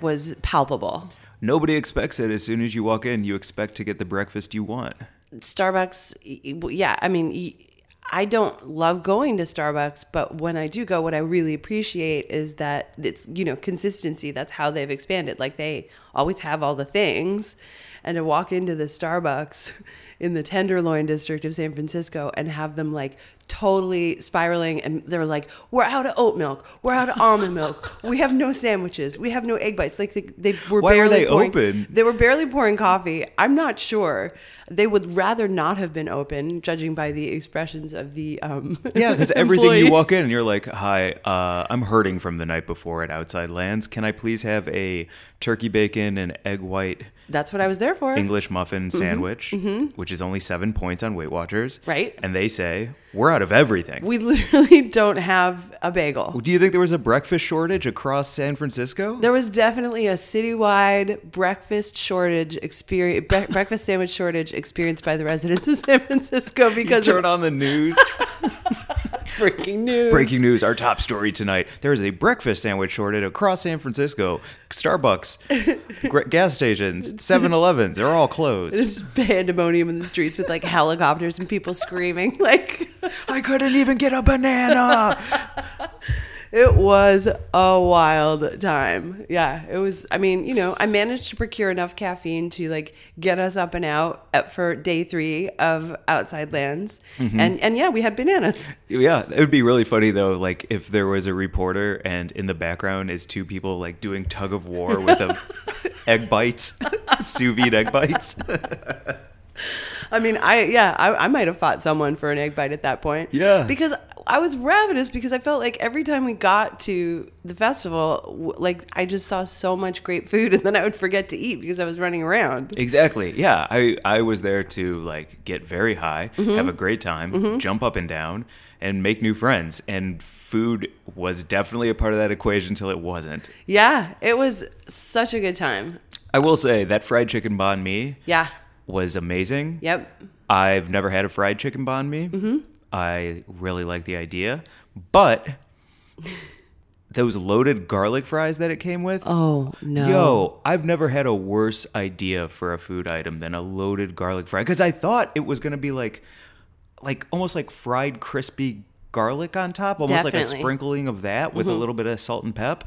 Panic was palpable. Nobody expects it. As soon as you walk in, you expect to get the breakfast you want. Starbucks, yeah, I mean, I don't love going to Starbucks, but when I do go, what I really appreciate is that it's, you know, consistency. That's how they've expanded. Like they always have all the things. And to walk into the Starbucks in the Tenderloin district of San Francisco and have them like totally spiraling and they're like, we're out of oat milk. We're out of almond milk. We have no sandwiches. We have no egg bites. Like they, they were Why barely they pouring, open? They were barely pouring coffee. I'm not sure. They would rather not have been open, judging by the expressions of the um, Yeah, because everything you walk in and you're like, "Hi, uh, I'm hurting from the night before at Outside Lands. Can I please have a turkey bacon and egg white That's what I was there for. English muffin mm-hmm. sandwich, mm-hmm. which is only seven points on Weight Watchers?" Right. And they say we're out of everything. We literally don't have a bagel. Do you think there was a breakfast shortage across San Francisco? There was definitely a citywide breakfast shortage experience, bre- breakfast sandwich shortage experienced by the residents of San Francisco because. You turn of on the news. breaking news. Breaking news, our top story tonight. There is a breakfast sandwich shortage across San Francisco. Starbucks, gas stations, 7 Elevens, they're all closed. There's pandemonium in the streets with like helicopters and people screaming. Like I couldn't even get a banana. It was a wild time. Yeah, it was. I mean, you know, I managed to procure enough caffeine to like get us up and out at, for day three of Outside Lands, mm-hmm. and and yeah, we had bananas. yeah, it would be really funny though, like if there was a reporter and in the background is two people like doing tug of war with a egg bites, sous vide egg bites. I mean, I yeah, I, I might have fought someone for an egg bite at that point. Yeah. because I was ravenous because I felt like every time we got to the festival, like I just saw so much great food, and then I would forget to eat because I was running around. Exactly. Yeah, I I was there to like get very high, have a great time, jump up and down, and make new friends. And food was definitely a part of that equation till it wasn't. Yeah, it was such a good time. I will say that fried chicken banh mi Yeah. was amazing. Yep. I've never had a fried chicken banh mi. Mm-hmm. I really like the idea, but those loaded garlic fries that it came with. Oh no. Yo, I've never had a worse idea for a food item than a loaded garlic fry because I thought it was gonna be like, like almost like fried crispy garlic on top, almost like a Mm-hmm. sprinkling of that with a little bit of salt and pep.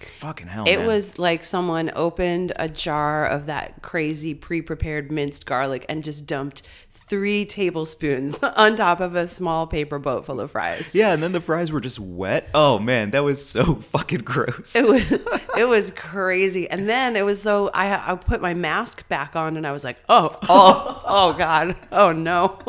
Fucking hell, It man. was like someone opened a jar of that crazy pre-prepared minced garlic and just dumped three tablespoons on top of a small paper boat full of fries. Yeah, and then the fries were just wet. Oh man, that was so fucking gross. It was it was crazy, and then it was so I I put my mask back on, and I was like, oh oh oh god, oh no.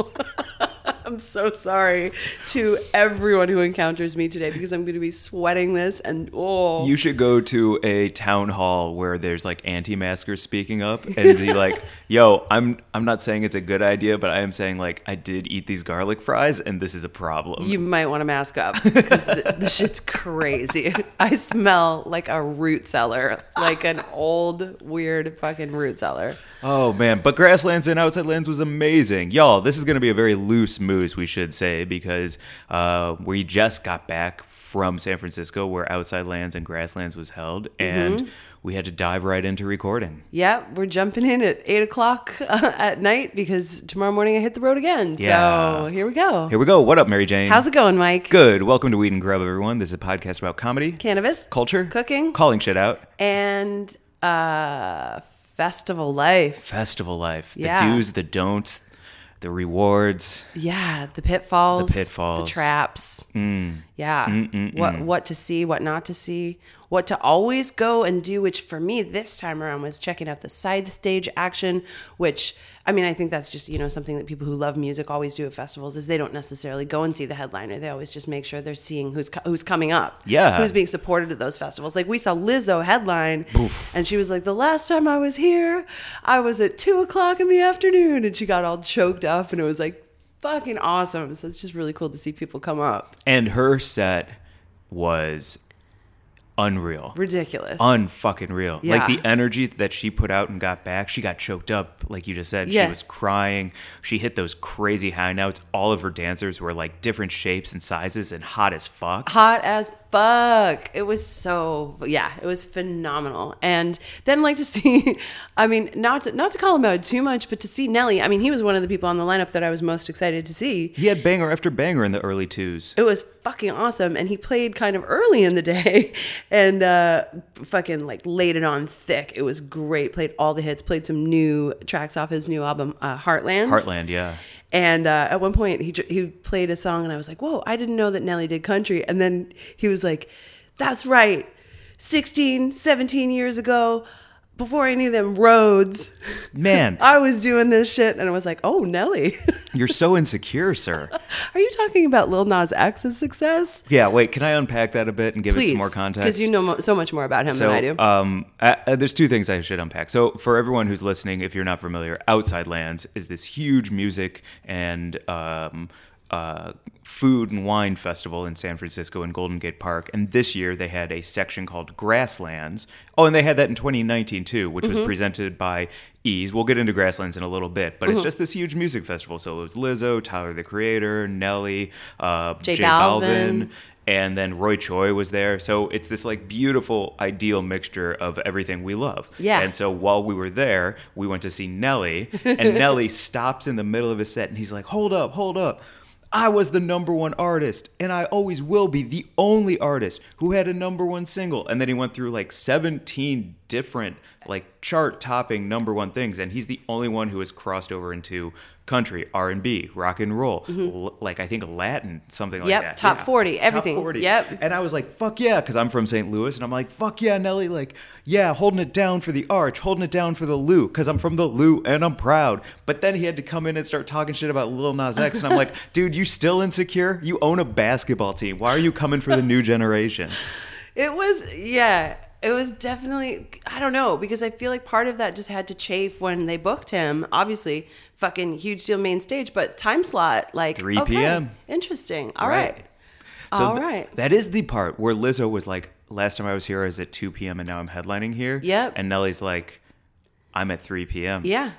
I'm so sorry to everyone who encounters me today because I'm going to be sweating this and oh You should go to a town hall where there's like anti-maskers speaking up and be like, "Yo, I'm I'm not saying it's a good idea, but I am saying like I did eat these garlic fries and this is a problem." you might want to mask up because the, the shit's crazy. I smell like a root cellar, like an old weird fucking root cellar. oh man, but Grasslands and Outside Lands was amazing, y'all. This is gonna be a very loose moose, we should say, because uh, we just got back from San Francisco, where Outside Lands and Grasslands was held, and we had to dive right into recording. Yeah, we're jumping in at eight o'clock uh, at night because tomorrow morning I hit the road again. Yeah. So here we go. Here we go. What up, Mary Jane? How's it going, Mike? Good. Welcome to Weed and Grub, everyone. This is a podcast about comedy, Cannabis, culture, cooking, calling shit out, and uh, festival life. festival life, the Yeah. do's, the don'ts, the rewards. Yeah, the pitfalls, The pitfalls. the traps. Mm. Yeah, mm, mm, what mm. what to see, what not to see, what to always go and do. Which for me this time around was checking out the side stage action. Which I mean, I think that's just you know something that people who love music always do at festivals is they don't necessarily go and see the headliner. They always just make sure they're seeing who's co- who's coming up, Yeah. who's being supported at those festivals. Like we saw Lizzo headline, and she was like, "The last time I was here, I was at two o'clock in the afternoon," and she got all choked up, and it was like fucking awesome. So it's just really cool to see people come up. And her set was unreal. Ridiculous. unfucking real. Yeah. Like the energy that she put out and got back, she got choked up, like you just said. Yeah. She was crying. She hit those crazy high notes. All of her dancers were like different shapes and sizes and hot as fuck. hot as fuck. It was so yeah, it was phenomenal. And then like to see, I mean, not to, not to call him out too much, but to see Nelly. I mean, he was one of the people on the lineup that I was most excited to see. He had banger after banger in the early twos. It was fucking awesome, and he played kind of early in the day, and uh, fucking like laid it on thick. It was great. Played all the hits. Played some new tracks off his new album, uh, Heartland. Heartland, yeah. And uh, at one point, he he played a song, and I was like, "Whoa! I didn't know that Nelly did country." And then he was like, "That's right, 16, 17 years ago, before any of them roads, Man, I was doing this shit." And I was like, "Oh, Nelly, you're so insecure, sir. are you talking about Lil Nas X's success?" Yeah, wait, can I unpack that a bit and give it some more context? because you know mo- so much more about him So, than I do. um, uh, there's two things I should unpack. So, for everyone who's listening, if you're not familiar, Outside Lands is this huge music and um, uh, food and wine festival in San Francisco in Golden Gate Park. And this year they had a section called Grasslands. Oh, and they had that in 2019 too, which Mm-hmm. was presented by Eaze. We'll get into Grasslands in a little bit, but Mm-hmm. it's just this huge music festival. So it was Lizzo, Tyler the Creator, Nelly, uh, J J Balvin. Balvin and then Roy Choi was there. So it's this like beautiful, ideal mixture of everything we love. Yeah. And so while we were there, we went to see Nelly, and Nelly stops in the middle of his set, and he's like, "Hold up, hold up." I was the number one artist, and I always will be the only artist who had a number one single. And then he went through like 17 different, like chart topping number one things, and he's the only one who has crossed over into country, R and B, rock and roll, l- like I think Latin, something like Mm-hmm. Yep, that. top 40, everything. Top 40. Yep. And I was like, fuck yeah, because I'm from St. Louis. And I'm like, fuck yeah, Nelly. Like, yeah, holding it down for the arch, holding it down for the Lou, because I'm from the Lou and I'm proud. But then he had to come in and start talking shit about Lil Nas X. And I'm like, dude, you still insecure? You own a basketball team. Why are you coming for the new generation? It was, yeah, it was definitely, I don't know, because I feel like part of that just had to chafe when they booked him. Obviously, fucking huge deal main stage, but time slot, like 3 okay, p.m.. Interesting. All Right. right. So All th- right. that is the part where Lizzo was like, last time I was here, I was at 2 p.m. and now I'm headlining here. Yep. And Nelly's like, I'm at 3 p.m. Yeah.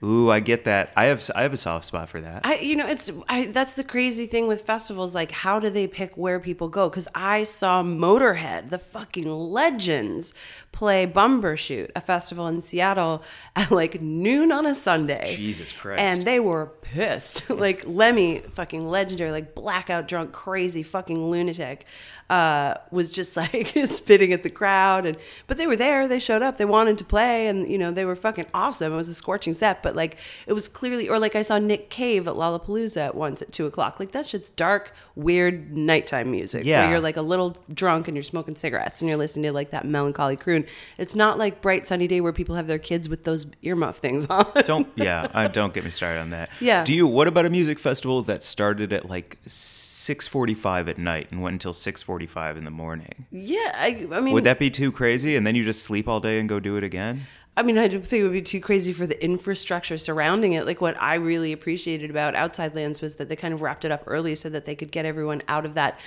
Ooh, I get that. I have I have a soft spot for that. I, you know, it's I, that's the crazy thing with festivals. Like, how do they pick where people go? Because I saw Motorhead, the fucking legends, play Bumbershoot, a festival in Seattle, at like noon on a Sunday. Jesus Christ. And they were pissed. like Lemmy, fucking legendary, like blackout drunk, crazy fucking lunatic, uh, was just like spitting at the crowd. And but they were there. They showed up. They wanted to play, and you know they were fucking awesome. It was a scorching set, but like it was clearly, or like I saw Nick Cave at Lollapalooza at once at two o'clock. Like that shit's dark, weird nighttime music. Yeah. where you're like a little drunk and you're smoking cigarettes and you're listening to like that melancholy croon. It's not like bright sunny day where people have their kids with those earmuff things on. don't yeah uh, don't get me started on that Yeah. do you what about a music festival that started at like 6.45 at night and went until 6.45 in the morning Yeah, I, I mean, would that be too crazy and then you just sleep all day and go do it again I mean, I think it would be too crazy for the infrastructure surrounding it. Like what I really appreciated about Outside Lands was that they kind of wrapped it up early so that they could get everyone out of that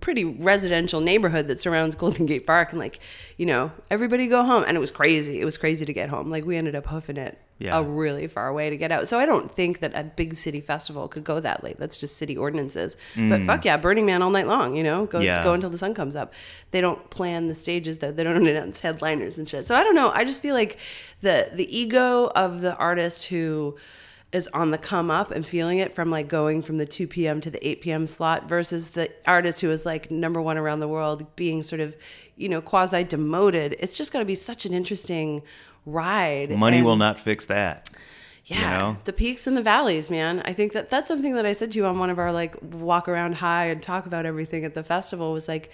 pretty residential neighborhood that surrounds Golden Gate Park and like, you know, everybody go home. And it was crazy. It was crazy to get home. Like we ended up hoofing it Yeah. a really far way to get out. So I don't think that a big city festival could go that late. That's just city ordinances. But fuck yeah, Burning Man all night long, you know, go Mm. Yeah. go until the sun comes up. They don't plan the stages though. They don't announce headliners and shit. So I don't know. I just feel like the the ego of the artist who is on the come up and feeling it from like going from the 2 p.m. to the 8 p.m. slot versus the artist who is like number one around the world being sort of, you know, quasi demoted. It's just going to be such an interesting ride. money And- will not fix that yeah, you know? the peaks and the valleys, man. I think that that's something that I said to you on one of our like walk around high and talk about everything at the festival was like,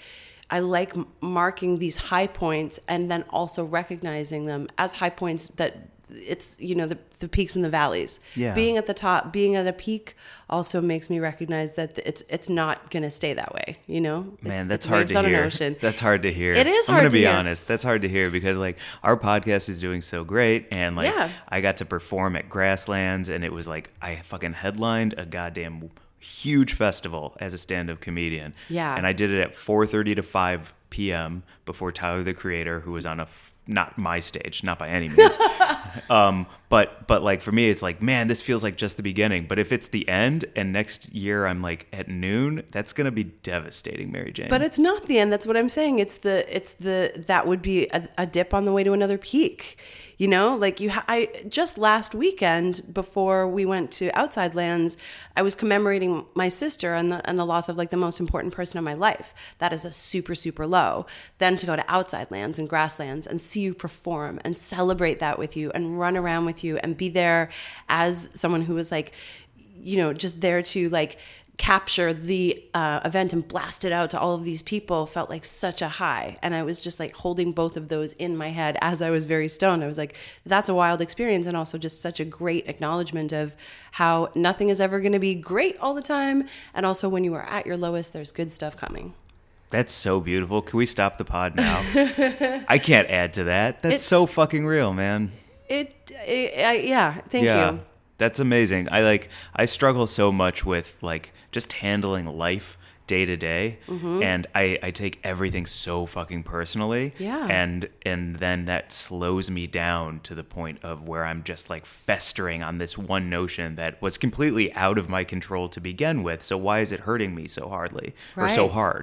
I like marking these high points and then also recognizing them as high points that it's you know the, the peaks and the valleys Yeah. being at the top being at a peak also makes me recognize that it's it's not to stay that way you know Man, It's- that's it's hard to hear. That's hard to hear. It is I'm hard gonna to be hear. honest. That's hard to hear because like our podcast is doing so great, and like Yeah. I got to perform at Grasslands, and it was like I fucking headlined a goddamn huge festival as a stand-up comedian. Yeah. and I did it at 4:30 to 5 p.m. before Tyler the Creator, who was on a f- not my stage, not by any means. um, but but like for me, it's like man, this feels like just the beginning. But if it's the end, and next year I'm like at noon, that's gonna be devastating, Mary Jane. but it's not the end that's what i'm saying it's the it's the that would be a, a dip on the way to another peak you know like you ha- i just last weekend before we went to outside lands i was commemorating my sister and the and the loss of like the most important person in my life that is a super super low then to go to outside lands and grasslands and see you perform and celebrate that with you and run around with you and be there as someone who was like you know just there to like capture the uh, event and blast it out to all of these people felt like such a high. And i was just like holding both of those in my head as i was very stoned. I was like that's a wild experience and also just such a great acknowledgement of how nothing is ever going to be great all the time. And also when you are at your lowest there's good stuff coming That's so beautiful. Can we stop the pod now? I can't add to that. That's It's- so fucking real, man. it, it I, yeah thank yeah. you That's amazing. I like I struggle so much with like just handling life day to day Mm-hmm. and I, I take everything so fucking personally Yeah. and and then that slows me down to the point of where i'm just like festering on this one notion that was completely out of my control to begin with so why is it hurting me so hardly or so Right. hard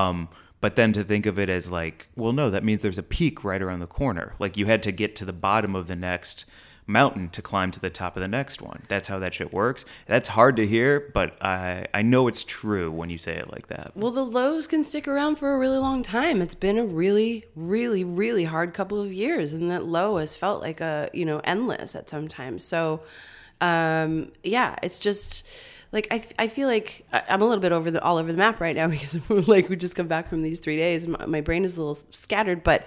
um but then to think of it as like well no that means there's a peak right around the corner like you had to get to the bottom of the next mountain to climb to the top of the next one that's how that shit works that's hard to hear but i i know it's true when you say it like that Well, the lows can stick around for a really long time. It's been a really, really, really hard couple of years, and that low has felt like a you know endless at some times. So, um, yeah, it's just like I, I feel like I'm a little bit over the all over the map right now because like we just come back from these three days. My, my brain is a little scattered, but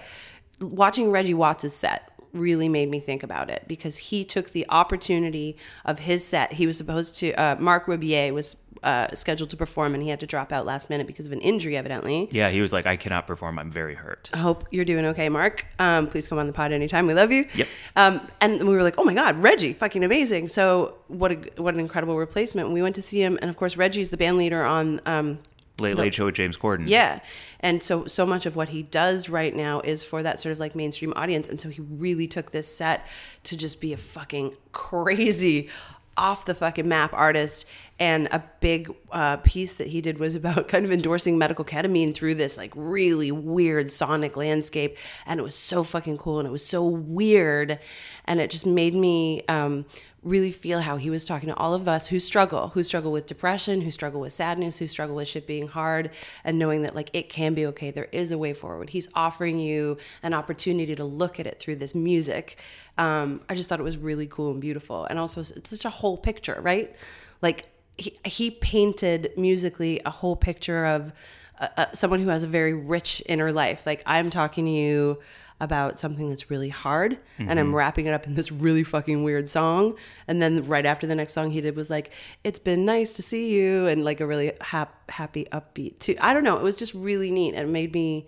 watching Reggie Watts' set really made me think about it because he took the opportunity of his set. He was supposed to, uh, Marc Rebillet was uh, scheduled to perform and he had to drop out last minute because of an injury, evidently. Yeah, he was like, I cannot perform. I'm very hurt. I hope you're doing okay, Mark. Um, please come on the pod anytime. We love you. Yep. Um, and we were like, oh my God, Reggie, fucking amazing. So what a, what an incredible replacement. We went to see him. And of course, Reggie's the band leader on, um, Late Late Show with James Corden. yeah. And so so much of what he does right now is for that sort of like mainstream audience. And so he really took this set to just be a fucking crazy off the fucking map artist and a big uh, piece that he did was about kind of endorsing medical ketamine through this like really weird sonic landscape and it was so fucking cool and it was so weird and it just made me um, really feel how he was talking to all of us who struggle, who struggle with depression, who struggle with sadness, who struggle with shit being hard, and knowing that like it can be okay. There is a way forward. He's offering you an opportunity to look at it through this music. Um, I just thought it was really cool and beautiful, and also it's such a whole picture, right? Like he he painted musically a whole picture of uh, uh, someone who has a very rich inner life. Like I'm talking to you about something that's really hard and I'm wrapping it up in this really fucking weird song. And then right after the next song he did was like, It's been nice to see you and like a really hap- happy upbeat too. I don't know. It was just really neat and it made me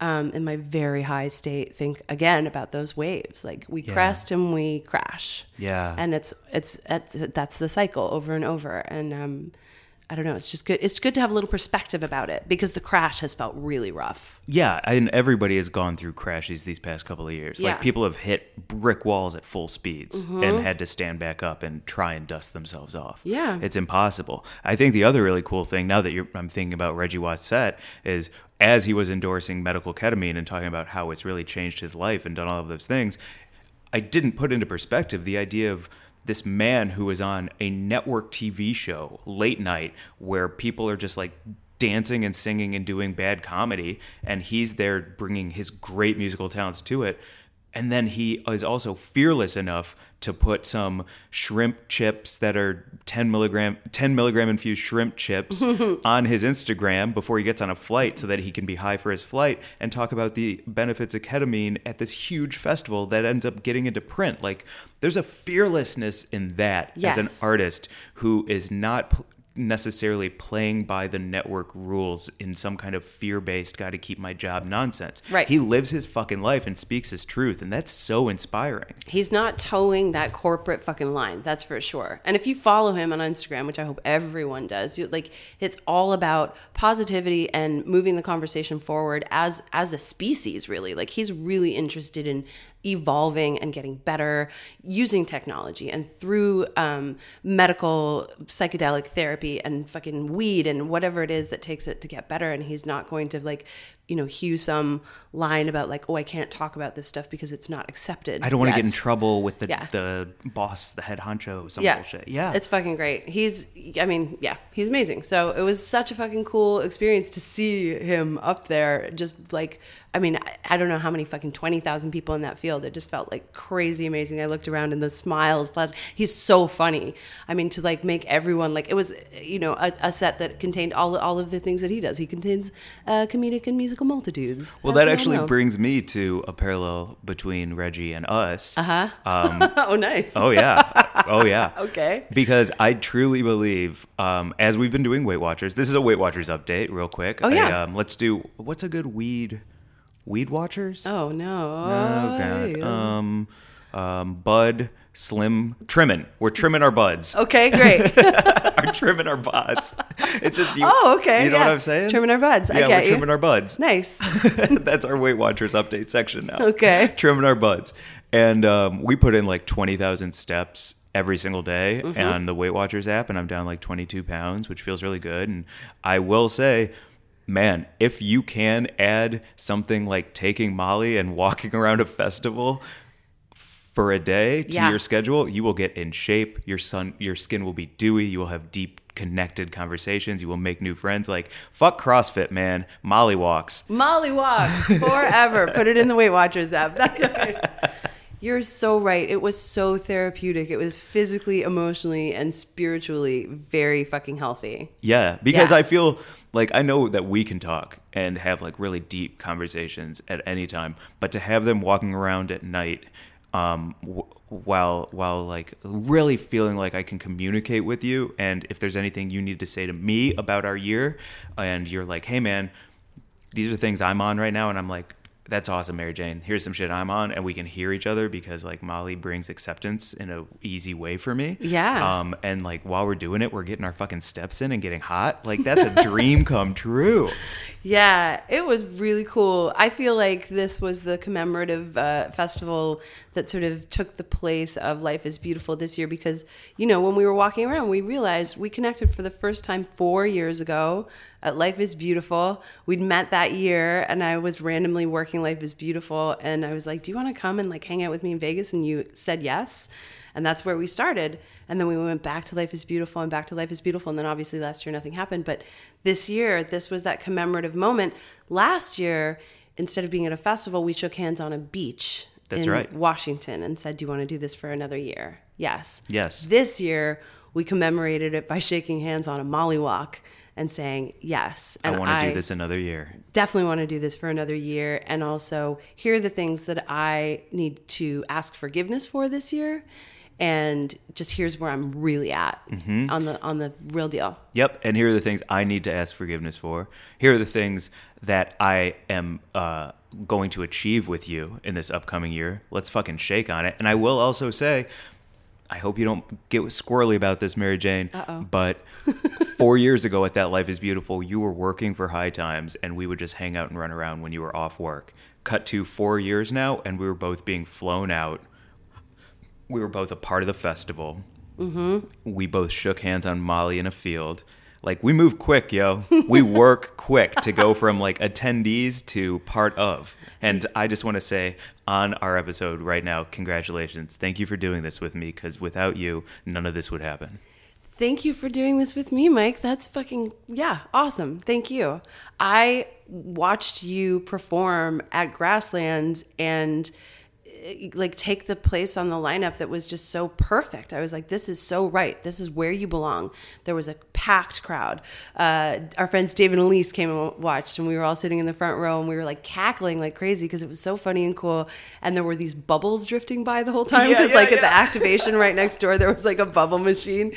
um, in my very high state think again about those waves. Like we crest and we crash. Yeah. And it's it's it's that's the cycle over and over. And um I don't know. It's just good. It's good to have a little perspective about it because the crash has felt really rough. Yeah, and everybody has gone through crashes these past couple of years. Yeah. Like people have hit brick walls at full speeds mm-hmm. and had to stand back up and try and dust themselves off. Yeah. it's impossible. I think the other really cool thing now that you're, I'm thinking about Reggie Watts' set is as he was endorsing medical ketamine and talking about how it's really changed his life and done all of those things. I didn't put into perspective the idea of this man who was on a network TV show late night where people are just like dancing and singing and doing bad comedy and he's there bringing his great musical talents to it and then he is also fearless enough to put some shrimp chips that are 10 milligram 10 milligram infused shrimp chips on his instagram before he gets on a flight so that he can be high for his flight and talk about the benefits of ketamine at this huge festival that ends up getting into print. Like there's a fearlessness in that as an artist who is not necessarily playing by the network rules in some kind of fear-based got to keep my job nonsense. Right. He lives his fucking life and speaks his truth and that's so inspiring. He's not towing that corporate fucking line. That's for sure. And if you follow him on Instagram, which I hope everyone does, you, like it's all about positivity and moving the conversation forward as as a species. Really, like he's really interested in evolving and getting better using technology and through um, medical psychedelic therapy and fucking weed and whatever it is that takes it to get better. And he's not going to like you know hew some line about like oh I can't talk about this stuff because it's not accepted. I don't want to get in trouble with the Yeah. the boss, the head honcho, some yeah. bullshit. Yeah. It's fucking great. He's, I mean, yeah, he's amazing. So it was such a fucking cool experience to see him up there. Just like, I mean, I, I don't know how many fucking 20,000 people in that field. It just felt like crazy amazing. I looked around and the smiles, plus, he's so funny. I mean, to like make everyone like, it was, you know, a, a set that contained all, all of the things that he does. He contains uh, comedic and musical multitudes. well, that actually know. brings me to a parallel between Reggie and us. Uh-huh. Um, oh, nice. oh yeah. Oh yeah. Okay. Because I truly believe, um, as we've been doing Weight Watchers, this is a Weight Watchers update, real quick. Oh, yeah. I, um, let's do what's a good weed, weed watchers? Oh, no. Oh god. Um, um, bud, slim, trimming. We're trimming our buds. Okay, great. Are trimming our buds. It's just you. Oh, okay. You know yeah. what I'm saying? Trimming our buds. Yeah, I we're get you. trimming our buds. Nice. That's our Weight Watchers update section now. Okay. Trimming our buds. And um, we put in like 20,000 steps every single day Mm-hmm. on the Weight Watchers app, and I'm down like 22 pounds, which feels really good. And I will say, man, if you can add something like taking Molly and walking around a festival for a day to Yeah. your schedule, you will get in shape. Your sun, your skin will be dewy. You will have deep connected conversations. You will make new friends. Like fuck CrossFit, man. Molly walks. Molly walks forever. Put it in the Weight Watchers app. That's right. You're so right. It was so therapeutic. It was physically, emotionally, and spiritually very fucking healthy. Yeah, because Yeah. I feel like I know that we can talk and have like really deep conversations at any time, but to have them walking around at night, um, w- while while like really feeling like I can communicate with you, and if there's anything you need to say to me about our year, and you're like, hey man, these are things I'm on right now, and I'm like. That's awesome, Mary Jane. Here's some shit I'm on, and we can hear each other because like Molly brings acceptance in a easy way for me. Yeah. Um, and like while we're doing it, we're getting our fucking steps in and getting hot. Like that's a dream come true. Yeah, it was really cool. I feel like this was the commemorative uh, festival that sort of took the place of Life is Beautiful this year because, you know, when we were walking around, we realized we connected for the first time four years ago at Life is Beautiful. We'd met that year and I was randomly working Life is Beautiful. And I was like, Do you want to come and like hang out with me in Vegas? And you said yes. And that's where we started. And then we went back to Life is Beautiful and back to Life is Beautiful. And then obviously last year nothing happened. But this year, this was that commemorative moment. Last year, instead of being at a festival, we shook hands on a beach That's in right. Washington and said, Do you want to do this for another year? Yes. Yes. This year, we commemorated it by shaking hands on a molly walk and saying yes. And I want to do this another year. definitely want to do this for another year and also here are the things that i need to ask forgiveness for this year and just here's where i'm really at Mm-hmm. on the on the real deal Yep. And here are the things I need to ask forgiveness for. Here are the things that I am uh, going to achieve with you in this upcoming year. Let's fucking shake on it. And I will also say, I hope you don't get squirrely about this, Mary Jane. Uh-oh. But four years ago at That Life is Beautiful, you were working for High Times and we would just hang out and run around when you were off work. Cut to four years now, and we were both being flown out. We were both a part of the festival mm-hmm. we both shook hands on Molly in a field. Like we move quick, yo. We work quick to go from like attendees to part of. And I just want to say on our episode right now, congratulations. Thank you for doing this with me because without you, none of this would happen. thank you for doing this with me mike that's fucking yeah awesome thank you i watched you perform at grasslands and like take the place on the lineup that was just so perfect. I was like, this is so right. This is where you belong. There was a packed crowd. Uh, our friends David and Elise came and watched, and we were all sitting in the front row and we were like cackling like crazy because it was so funny and cool. And there were these bubbles drifting by the whole time because yeah, like at the activation right next door there was like a bubble machine,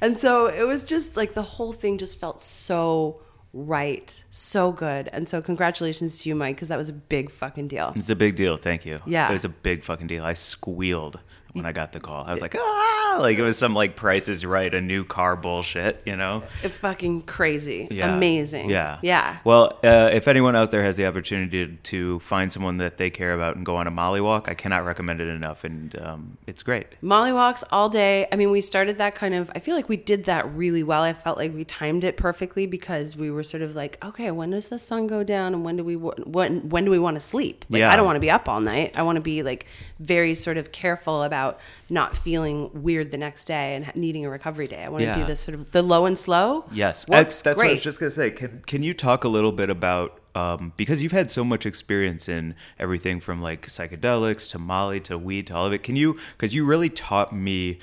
and so it was just like the whole thing just felt so right, so good. And so congratulations to you, Mike, because that was a big fucking deal. It's a big deal. Thank you. Yeah. It was a big fucking deal. I squealed when I got the call. I was like, ah, like it was some like Price is Right, a new car bullshit, you know? It fucking crazy, Yeah. amazing. Yeah. yeah. Well, uh, if anyone out there has the opportunity to, to find someone that they care about and go on a Molly walk, I cannot recommend it enough. And um, it's great. Molly walks all day. I mean, we started that kind of. I feel like we did that really well. I felt like we timed it perfectly because we were sort of like, okay, when does the sun go down, and when do we when when do we want to sleep? Like, Yeah. I don't want to be up all night. I want to be like very sort of careful about not feeling weird the next day and needing a recovery day. I want to do this sort of the low and slow. Yes, that's, that's what I was just gonna say. Can can you talk a little bit about um, because you've had so much experience in everything from like psychedelics to Molly to weed to all of it. Can you because you really taught me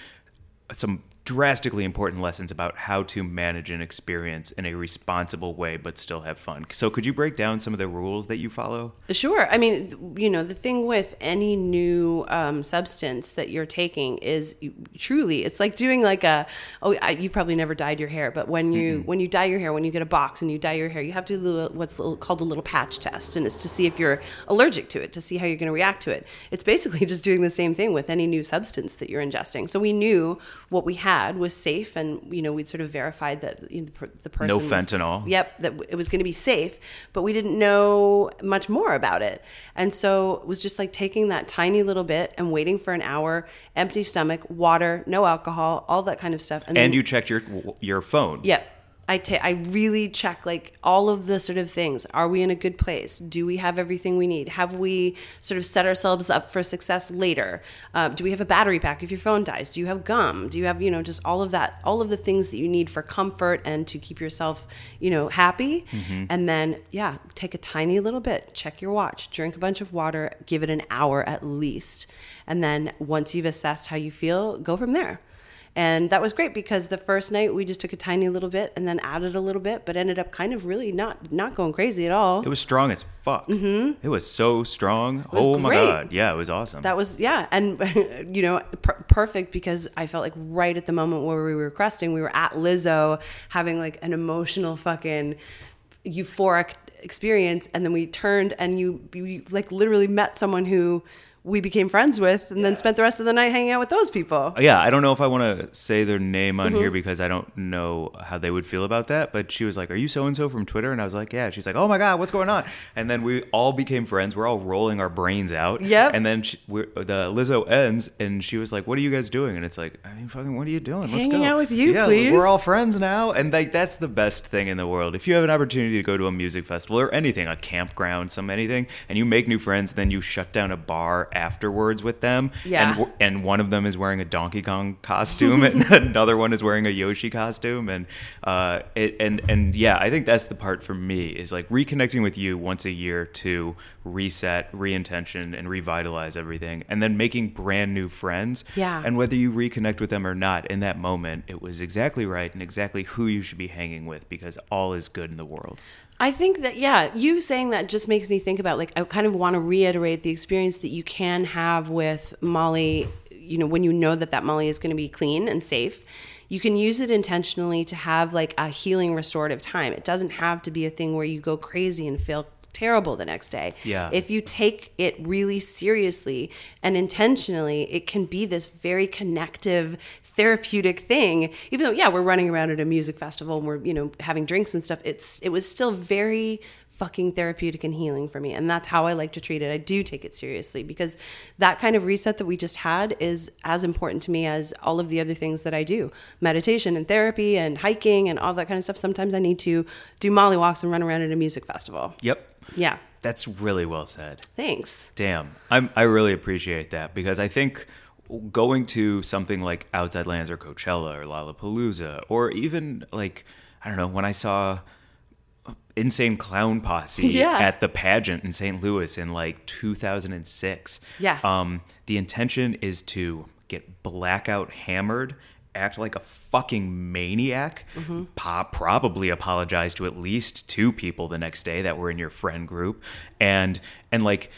some drastically important lessons about how to manage an experience in a responsible way but still have fun. So could you break down some of the rules that you follow? Sure. I mean, you know, the thing with any new um, substance that you're taking is you, truly, it's like doing like a. Oh, I, you probably never dyed your hair, but when you when you dye your hair, when you get a box and you dye your hair, you have to do what's called a little patch test, and it's to see if you're allergic to it, to see how you're going to react to it. It's basically just doing the same thing with any new substance that you're ingesting. So we knew what we had was safe, and you know, we'd sort of verified that you know, the, the person No was- fentanyl. Yep, that it was going to be safe, but we didn't know much more about it. And so it was just like taking that tiny little bit and waiting for an hour, empty stomach, water, no alcohol, all that kind of stuff. And then- you checked your your phone. Yep. I ta- I really check like all of the sort of things. Are we in a good place? Do we have everything we need? Have we sort of set ourselves up for success later? Uh, do we have a battery pack if your phone dies? Do you have gum? Do you have you know just all of that, all of the things that you need for comfort and to keep yourself you know happy? And then yeah, take a tiny little bit, check your watch, drink a bunch of water, give it an hour at least, and then once you've assessed how you feel, go from there. And that was great because the first night we just took a tiny little bit and then added a little bit, but ended up kind of really not not going crazy at all. It was strong as fuck. Mm-hmm. It was so strong. was oh my great. god. Yeah, it was awesome. That was yeah, and you know, per- perfect because I felt like right at the moment where we were cresting, we were at Lizzo having like an emotional fucking euphoric experience, and then we turned and you, you like literally met someone who we became friends with, and then spent the rest of the night hanging out with those people. yeah, I don't know if I want to say their name on Mm-hmm. here because I don't know how they would feel about that. But she was like, "Are you so and so from Twitter?" And I was like, "Yeah." She's like, "Oh my god, what's going on?" And then we all became friends. We're all rolling our brains out. Yep. And then she, we're, the Lizzo ends, and she was like, "What are you guys doing?" And it's like, "I mean, fucking, what are you doing? Let's Hanging go." out with you, yeah, please. We're all friends now, and like that's the best thing in the world. If you have an opportunity to go to a music festival or anything, a campground, some anything, and you make new friends, then you shut down a bar afterwards with them. Yeah. And, and one of them is wearing a Donkey Kong costume, and another one is wearing a Yoshi costume, and uh, it, and and yeah, I think that's the part for me is like reconnecting with you once a year to reset, re-intention, and revitalize everything, and then making brand new friends. Yeah. And whether you reconnect with them or not, in that moment, it was exactly right and exactly who you should be hanging with because all is good in the world. I think that yeah, you saying that just makes me think about like I kind of want to reiterate the experience that you can have with Molly. You know, when you know that that Molly is going to be clean and safe, you can use it intentionally to have like a healing restorative time. It doesn't have to be a thing where you go crazy and feel terrible the next day. Yeah. If you take it really seriously and intentionally, it can be this very connective, therapeutic thing. Even though, yeah, we're running around at a music festival and we're, you know, having drinks and stuff, it's it was still very fucking therapeutic and healing for me. And that's how I like to treat it. I do take it seriously because that kind of reset that we just had is as important to me as all of the other things that I do. Meditation and therapy and hiking and all that kind of stuff. Sometimes I need to do molly walks and run around at a music festival. Yep. Yeah. That's really well said. Thanks. Damn, I'm, I really appreciate that because I think going to something like Outside Lands or Coachella or Lollapalooza or even like I don't know when I saw insane clown posse Yeah. at the pageant in St. Louis in like 2006. Yeah. Um, the intention is to get blackout hammered, act like a fucking maniac, Mm-hmm. po- probably apologize to at least two people the next day that were in your friend group, and and like.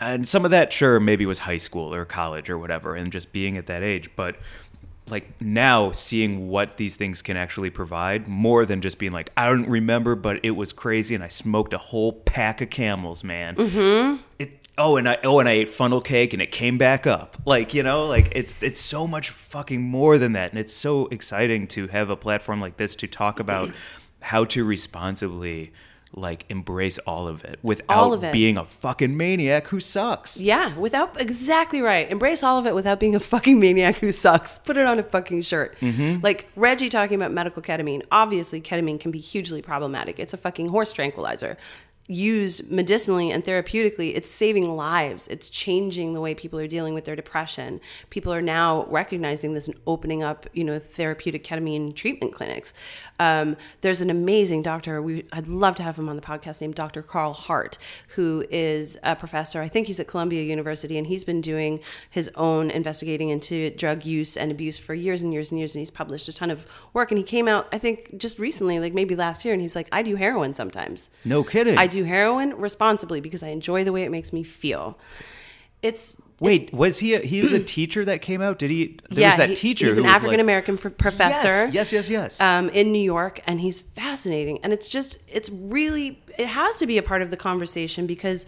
And some of that, sure, maybe was high school or college or whatever, and just being at that age. But like now seeing what these things can actually provide more than just being like i don't remember but it was crazy and i smoked a whole pack of camels man mm-hmm. Oh and i oh and i ate funnel cake and it came back up like you know like it's it's so much fucking more than that and it's so exciting to have a platform like this to talk about how to responsibly like embrace all of it without All of it. being a fucking maniac who sucks Yeah, without exactly right. Embrace all of it without being a fucking maniac who sucks. Put it on a fucking shirt. Mm-hmm. Like Reggie talking about medical ketamine. Obviously, ketamine can be hugely problematic. It's a fucking horse tranquilizer. Used medicinally and therapeutically, it's saving lives. It's changing the way people are dealing with their depression. People are now recognizing this and opening up, you know, therapeutic ketamine treatment clinics. Um, there's an amazing doctor. We I'd love to have him on the podcast named Dr. Carl Hart, who is a professor. I think he's at Columbia University, and he's been doing his own investigating into drug use and abuse for years and years and years. And he's published a ton of work. And he came out, I think, just recently, like maybe last year, and he's like, I do heroin sometimes. no kidding I do heroin responsibly because I enjoy the way it makes me feel. It's Wait, was he? A, he was a teacher that came out. Did he? There yeah, was that he- teacher. He's an African American like, professor. Yes, yes, yes. yes. um, in New York, and he's fascinating. And it's just, it's really, it has to be a part of the conversation because.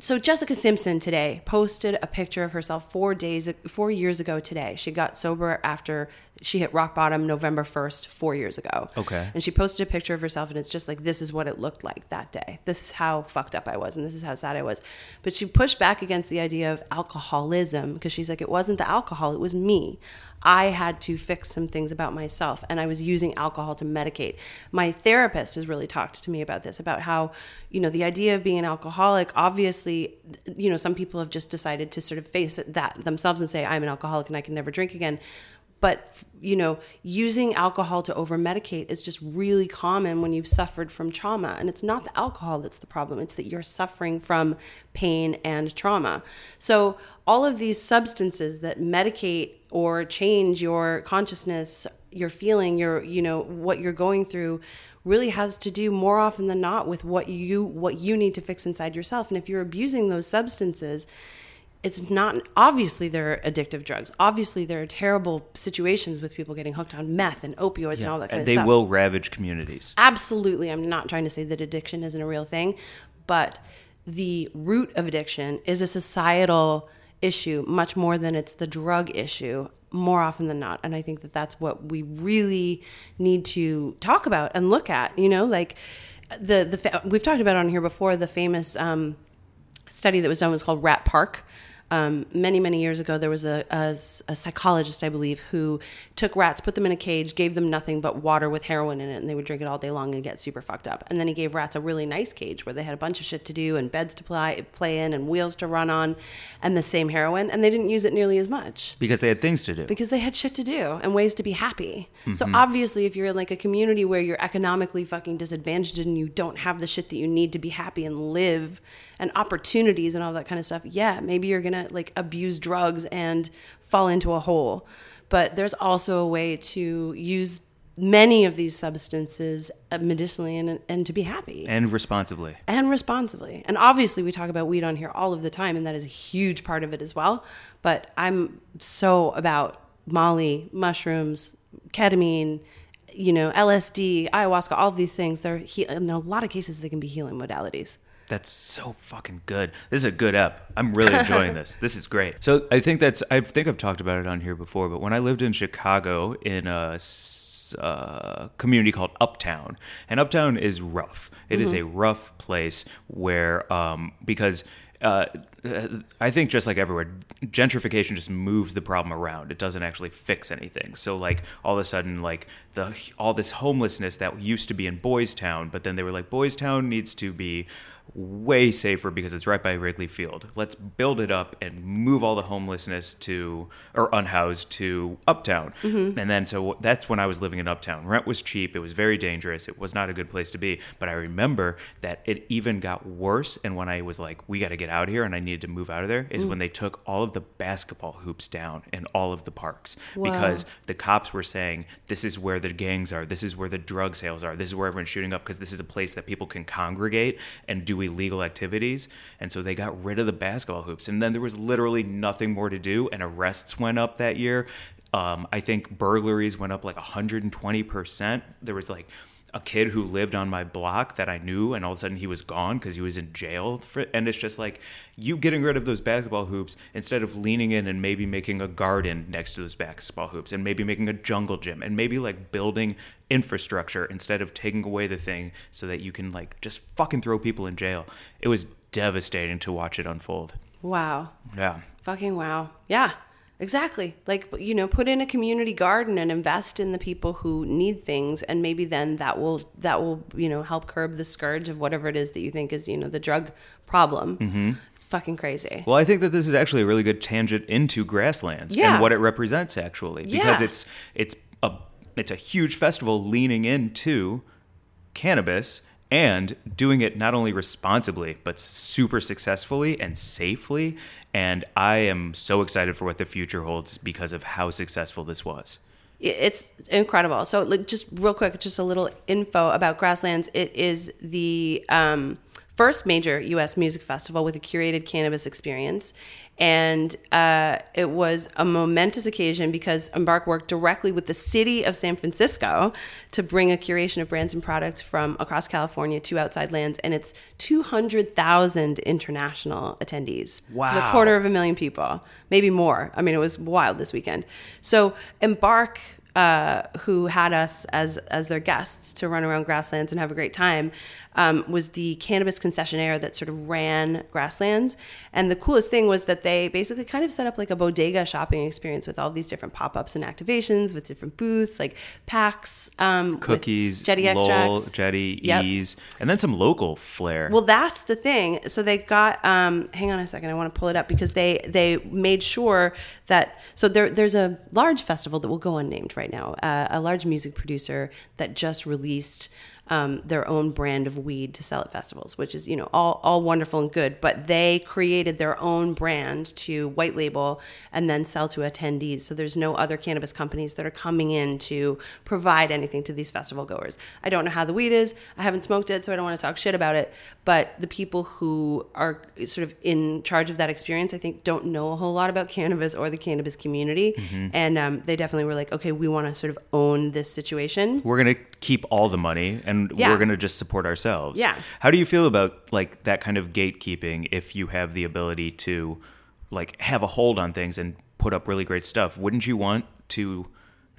So Jessica Simpson today posted a picture of herself four days, four years ago today. She got sober after she hit rock bottom November first, four years ago. Okay. And she posted a picture of herself, and it's just like this is what it looked like that day. This is how fucked up I was, and this is how sad I was. But she pushed back against the idea of alcoholism because she's like, it wasn't the alcohol, it was me. I had to fix some things about myself, and I was using alcohol to medicate. My therapist has really talked to me about this, about how, you know, the idea of being an alcoholic, obviously, you know, some people have just decided to sort of face that themselves and say, I'm an alcoholic and I can never drink again but you know using alcohol to over medicate is just really common when you've suffered from trauma. And it's not the alcohol that's the problem. It's that you're suffering from pain and trauma. So all of these substances that medicate or change your consciousness your feeling your you know what you're going through really has to do more often than not with what you what you need to fix inside yourself. And if you're abusing those substances it's not obviously there are addictive drugs. Obviously, there are terrible situations with people getting hooked on meth and opioids and all that kind And of they stuff. They will ravage communities. Absolutely. I'm not trying to say that addiction isn't a real thing, but the root of addiction is a societal issue much more than it's the drug issue more often than not and i think that that's what we really need to talk about and look at you know like the the fa- we've talked about on here before the famous um, study that was done was called Rat Park. Um, many, many years ago, there was a, a, a psychologist, I believe, who took rats, put them in a cage, gave them nothing but water with heroin in it, and they would drink it all day long and get super fucked up. And then he gave rats a really nice cage where they had a bunch of shit to do and beds to play, play in and wheels to run on and the same heroin, and they didn't use it nearly as much Because they had things to do. because they had shit to do and ways to be happy. So Mm-hmm. obviously, if you're in like a community where you're economically fucking disadvantaged and you don't have the shit that you need to be happy and live and opportunities and all that kind of stuff, yeah, maybe you're like abuse drugs and fall into a hole. But there's also a way to use many of these substances uh, medicinally and, and to be happy and responsibly. and responsibly. And obviously, we talk about weed on here all of the time, and that is a huge part of it as well. But I'm so about Molly, mushrooms, ketamine, you know, LSD, ayahuasca, all of these things. They're he- in a lot of cases they can be healing modalities. That's so fucking good. This is a good ep. I'm really enjoying this. This is great. So I think that's. I think I've talked about it on here before. But when I lived in Chicago, in a uh, community called Uptown, and Uptown is rough. It is a rough place where um, because. Uh, I think just like everywhere, gentrification just moves the problem around. It doesn't actually fix anything. So like all of a sudden, like the all this homelessness that used to be in Boys Town, but then they were like Boys Town needs to be way safer because it's right by Wrigley Field. Let's build it up and move all the homelessness to or unhoused to Uptown. Mm-hmm. And then so that's when I was living in Uptown. Rent was cheap. It was very dangerous. It was not a good place to be. But I remember that it even got worse. And when I was like, we got to get out of here, and I needed to move out of there is Mm. when they took all of the basketball hoops down in all of the parks Wow. because the cops were saying this is where the gangs are, this is where the drug sales are, this is where everyone's shooting up because this is a place that people can congregate and do illegal activities. And so they got rid of the basketball hoops. And then there was literally nothing more to do, and arrests went up that year. Um, I think burglaries went up like 120%. There was like a kid who lived on my block that I knew, and all of a sudden he was gone because he was in jail. For, and it's just like you getting rid of those basketball hoops instead of leaning in and maybe making a garden next to those basketball hoops, and maybe making a jungle gym, and maybe like building infrastructure instead of taking away the thing so that you can like just fucking throw people in jail. It was devastating to watch it unfold. Wow. Yeah. Fucking wow. Yeah, exactly. Like, you know, put in a community garden and invest in the people who need things. And maybe then that will, that will, you know, help curb the scourge of whatever it is that you think is, you know, the drug problem. Mm-hmm. Fucking crazy. Well, I think that this is actually a really good tangent into grasslands Yeah. and what it represents actually because Yeah. it's it's a it's a huge festival leaning into cannabis and doing it not only responsibly but super successfully and safely and I am so excited for what the future holds because of how successful this was. It's incredible. So, just real quick, just a little info about Grasslands. It is the um, first major U.S. music festival with a curated cannabis experience. And uh, it was a momentous occasion because Embark worked directly with the city of San Francisco to bring a curation of brands and products from across California to outside lands. And it's 200,000 international attendees. It's a quarter of a million people, maybe more. I mean, it was wild this weekend. So Embark, uh, who had us as as their guests to run around grasslands and have a great time, um, was the cannabis concessionaire that sort of ran grasslands. And the coolest thing was that they basically kind of set up like a bodega shopping experience with all these different pop ups and activations with different booths, like Pax, um, Cookies, jetty Lowell, extracts, Jetty, Yep. Eaze, and then some local flair. well, that's the thing. So they got. Um, hang on a second. I want to pull it up because they they made sure that. So there there's a large festival that will go unnamed right now. Uh, a large music producer that just released. Um, their own brand of weed to sell at festivals, which is you know all all wonderful and good. But they created their own brand to white label and then sell to attendees. So there's no other cannabis companies that are coming in to provide anything to these festival goers. I don't know how the weed is. I haven't smoked it, so I don't want to talk shit about it. But the people who are sort of in charge of that experience, I think, don't know a whole lot about cannabis or the cannabis community. And um, they definitely were like, okay, we want to sort of own this situation. we're gonna keep all the money and Yeah. we're gonna just support ourselves. Yeah. How do you feel about like that kind of gatekeeping if you have the ability to like have a hold on things and put up really great stuff? Wouldn't you want to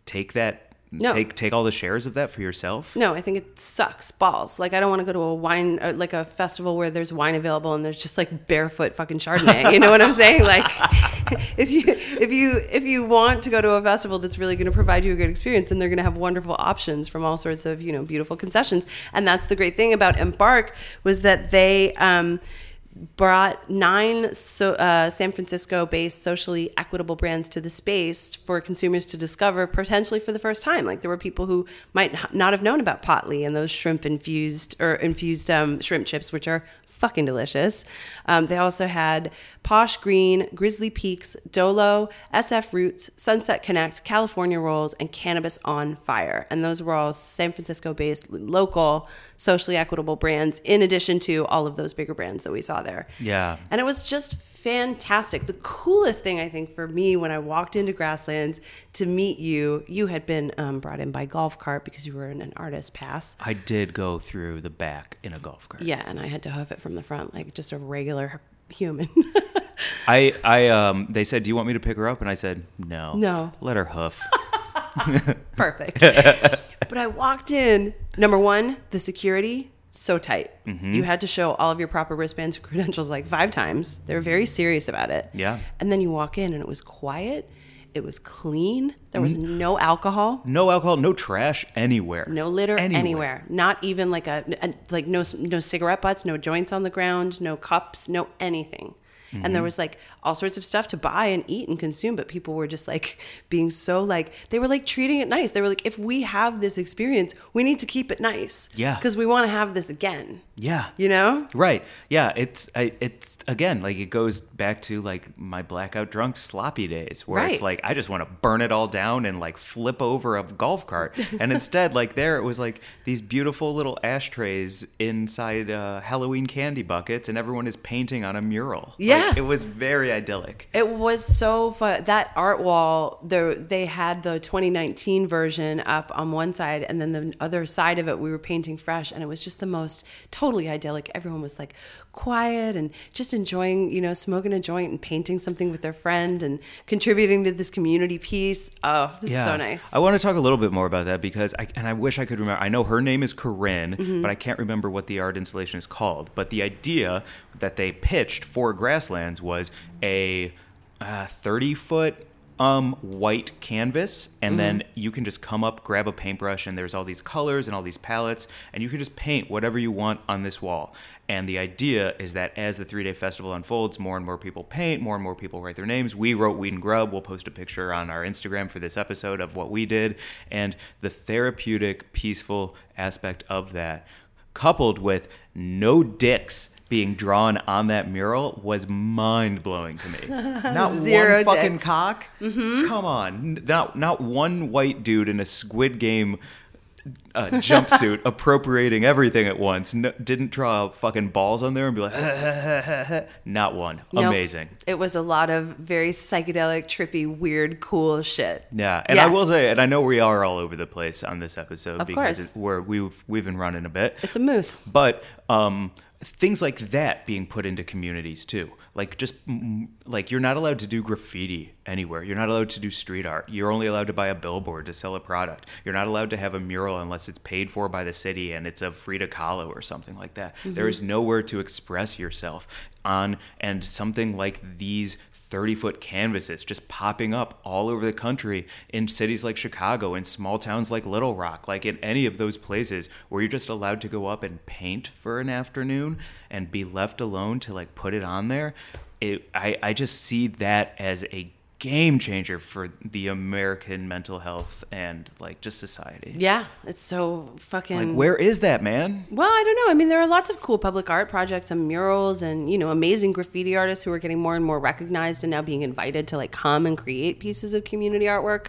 take that No. take take all the shares of that for yourself? No, I think it sucks balls. Like I don't want to go to a wine uh, like a festival where there's wine available and there's just like barefoot fucking Chardonnay. You know what I'm saying? Like if you if you if you want to go to a festival that's really going to provide you a good experience, then they're going to have wonderful options from all sorts of you know beautiful concessions. And that's the great thing about Embark was that they. Um, brought nine so, uh, San Francisco based socially equitable brands to the space for consumers to discover potentially for the first time. Like there were people who might not have known about Potli and those shrimp infused or infused um, shrimp chips, which are fucking delicious. Um, they also had Posh Green, Grizzly Peaks, Dolo, SF Roots, Sunset Connect, California Rolls, and Cannabis on Fire. And those were all San Francisco based, local, socially equitable brands, in addition to all of those bigger brands that we saw there. Yeah. And it was just fantastic. The coolest thing I think for me when I walked into Grasslands to meet you, you had been um, brought in by golf cart because you were in an artist pass. I did go through the back in a golf cart. Yeah, and I had to hoof it from the front like just a regular human. I I um they said, "Do you want me to pick her up?" And I said, "No. No. Let her hoof." Perfect. but I walked in. Number one, the security so tight. Mm-hmm. You had to show all of your proper wristbands and credentials like five times. They were very serious about it. Yeah. And then you walk in and it was quiet It was clean. There was no alcohol, No alcohol, no trash anywhere. no litter Anywhere. anywhere. Not even like a, a like no no cigarette butts, no joints on the ground, no cups, no anything. And Mm-hmm. there was like all sorts of stuff to buy and eat and consume, but people were just like being so like they were like treating it nice. They were like, if we have this experience, we need to keep it nice. Yeah. Because we want to have this again. Yeah. You know? Right. Yeah. It's I, it's again like it goes back to like my blackout drunk sloppy days where it's like I just want to burn it all down and like flip over a golf cart. And instead, like there, it was like these beautiful little ashtrays inside uh, Halloween candy buckets, and everyone is painting on a mural. Like, Yeah. it was very idyllic. It was so fun. That art wall, there they had the 2019 version up on one side, and then the other side of it, we were painting fresh, and it was just the most totally idyllic. Everyone was like quiet and just enjoying, you know, smoking a joint and painting something with their friend and contributing to this community piece. Oh, it was so nice. I want to talk a little bit more about that because I and I wish I could remember. I know her name is Corinne, Mm-hmm. but I can't remember what the art installation is called. But the idea that they pitched for Grasslands was a uh, thirty foot um white canvas and then Mm-hmm. you can just come up grab a paintbrush and there's all these colors and all these palettes and you can just paint whatever you want on this wall. And the idea is that as the three day festival unfolds more and more people paint more and more people write their names. We wrote weed and grub. We'll post a picture on our instagram for this episode of what we did. And the therapeutic peaceful aspect of that coupled with no dicks being drawn on that mural was mind blowing to me. Not one fucking dicks. cock. Come on, not not one white dude in a Squid Game uh, jumpsuit appropriating everything at once. No, didn't draw fucking balls on there and be like, not one. Nope. Amazing. It was a lot of very psychedelic, trippy, weird, cool shit. Yeah, and Yeah. I will say, and I know we are all over the place on this episode Of because course. it, we're, we've we've been running a bit. It's a moose. but um, things like that being put into communities too. Like just like you're not allowed to do graffiti anywhere. You're not allowed to do street art. You're only allowed to buy a billboard to sell a product. You're not allowed to have a mural unless it's paid for by the city and it's of frida kahlo or something like that. There mm-hmm. is nowhere to express yourself on and something like these 30 foot canvases just popping up all over the country in cities like Chicago, in small towns like Little Rock, like in any of those places where you're just allowed to go up and paint for an afternoon and be left alone to like put it on there. It, I, I just see that as a game changer for the American mental health and like just society. Yeah, it's so fucking. Like, where is that, man? Well, I don't know. I mean, there are lots of cool public art projects and murals and, you know, amazing graffiti artists who are getting more and more recognized and now being invited to like come and create pieces of community artwork.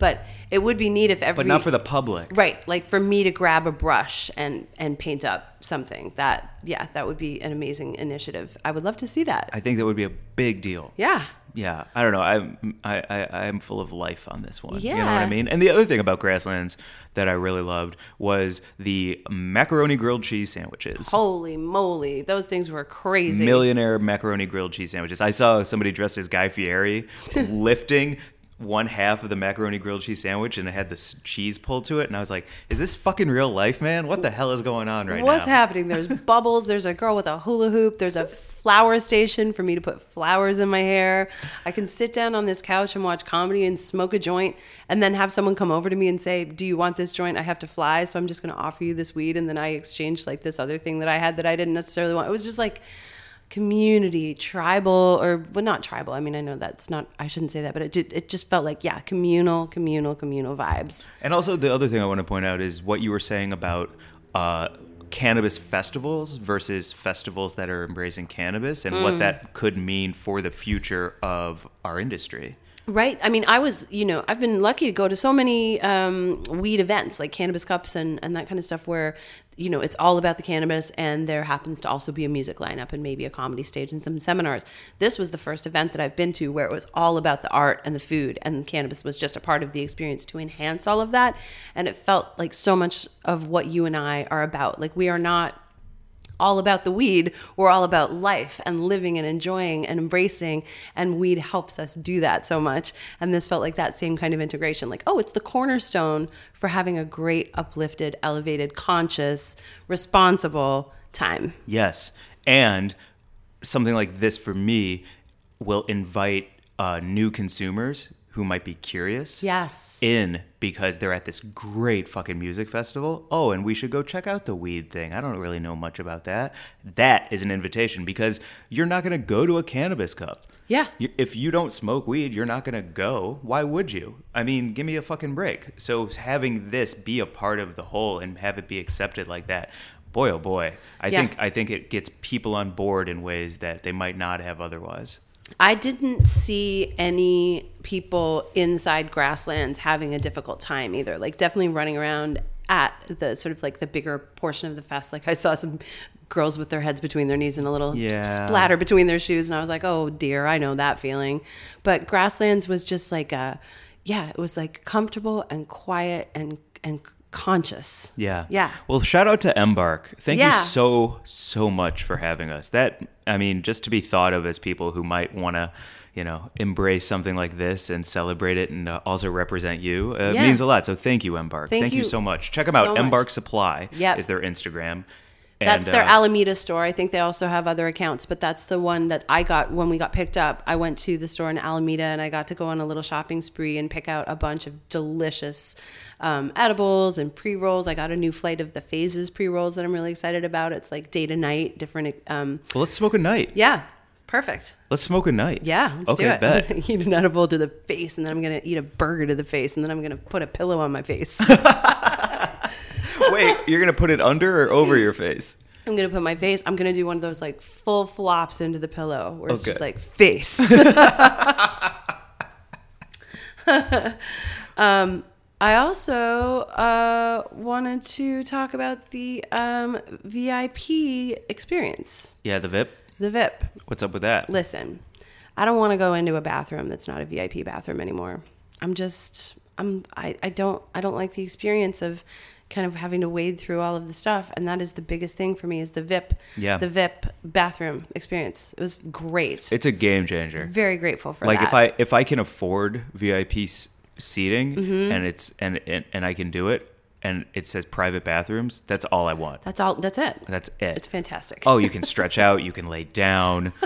But it would be neat if every But not for the public. Right, like for me to grab a brush and and paint up something. That yeah, that would be an amazing initiative. I would love to see that. I think that would be a big deal. yeah. Yeah, I don't know. I'm I, I I'm full of life on this one. Yeah. You know what I mean? And the other thing about Grasslands that I really loved was the macaroni grilled cheese sandwiches. Holy moly, those things were crazy. Millionaire macaroni grilled cheese sandwiches. I saw somebody dressed as Guy Fieri lifting one half of the macaroni grilled cheese sandwich and it had this cheese pulled to it and I was like, is this fucking real life, man? What the hell is going on right What's now? What's happening? There's bubbles. There's a girl with a hula hoop. There's a flower station for me to put flowers in my hair. I can sit down on this couch and watch comedy and smoke a joint and then have someone come over to me and say, Do you want this joint? I have to fly. So I'm just going to offer you this weed. And then I exchanged like this other thing that I had that I didn't necessarily want. It was just like, community tribal or well not tribal i mean i know that's not i shouldn't say that but it, it just felt like yeah communal communal communal vibes And also, the other thing I want to point out is what you were saying about uh, cannabis festivals versus festivals that are embracing cannabis and Mm. what that could mean for the future of our industry. Right. I mean, I was, you know, I've been lucky to go to so many um, weed events like cannabis cups and, and that kind of stuff where, you know, it's all about the cannabis and there happens to also be a music lineup and maybe a comedy stage and some seminars. This was the first event that I've been to where it was all about the art and the food and cannabis was just a part of the experience to enhance all of that. And it felt like so much of what you and I are about. Like we are not all about the weed. We're all about life and living and enjoying and embracing. And weed helps us do that so much. And this felt like that same kind of integration like, oh, it's the cornerstone for having a great, uplifted, elevated, conscious, responsible time. Yes. And something like this for me will invite uh, new consumers who might be curious Yes. in because they're at this great fucking music festival. Oh, and we should go check out the weed thing. I don't really know much about that. That is an invitation because you're not going to go to a cannabis cup. Yeah. If you don't smoke weed, you're not going to go. Why would you? I mean, give me a fucking break. So having this be a part of the whole and have it be accepted like that, boy oh boy, I Yeah. think I think it gets people on board in ways that they might not have otherwise. I didn't see any people inside grasslands having a difficult time either. Like definitely running around at the sort of like the bigger portion of the fest. Like I saw some girls with their heads between their knees and a little Yeah. splatter between their shoes, and I was like, oh dear, I know that feeling. But grasslands was just like a, yeah, it was like comfortable and quiet and and conscious. Yeah. Yeah. Well, shout out to Embark. Thank Yeah. you so, so much for having us. That, I mean, just to be thought of as people who might want to, you know, embrace something like this and celebrate it and uh, also represent you uh, Yeah. means a lot. So thank you, Embark. Thank you. you so much. Check them so out. much. Embark Supply Yep. is their Instagram. That's And, their uh, Alameda store. I think they also have other accounts, but that's the one that I got when we got picked up. I went to the store in Alameda and I got to go on a little shopping spree and pick out a bunch of delicious um, edibles and pre rolls. I got a new flight of the Phases pre rolls that I'm really excited about. It's like day to night, different. Um, Well, let's smoke a night. yeah, perfect. Let's smoke a night. Yeah, let's okay, do it. bet. I'm gonna eat an edible to the face, and then I'm gonna eat a burger to the face, and then I'm gonna put a pillow on my face. Wait, you're going to put it under or over your face? I'm gonna put my face. I'm gonna do one of those like full flops into the pillow, where it's just like face. um, I also uh, wanted to talk about the um, VIP experience, Yeah, the VIP. the VIP. What's up with that? Listen, I don't want to go into a bathroom that's not a VIP bathroom anymore. I'm just I'm I, I don't I don't like the experience of kind of having to wade through all of the stuff and that is the biggest thing for me is the VIP Yeah. the VIP bathroom experience. It was great. It's a game changer. Very grateful for that. like that. if I if I can afford VIP seating Mm-hmm. and it's and, and and I can do it and it says private bathrooms, that's all I want. that's all that's it. That's it. It's fantastic. Oh, you can stretch out, you can lay down.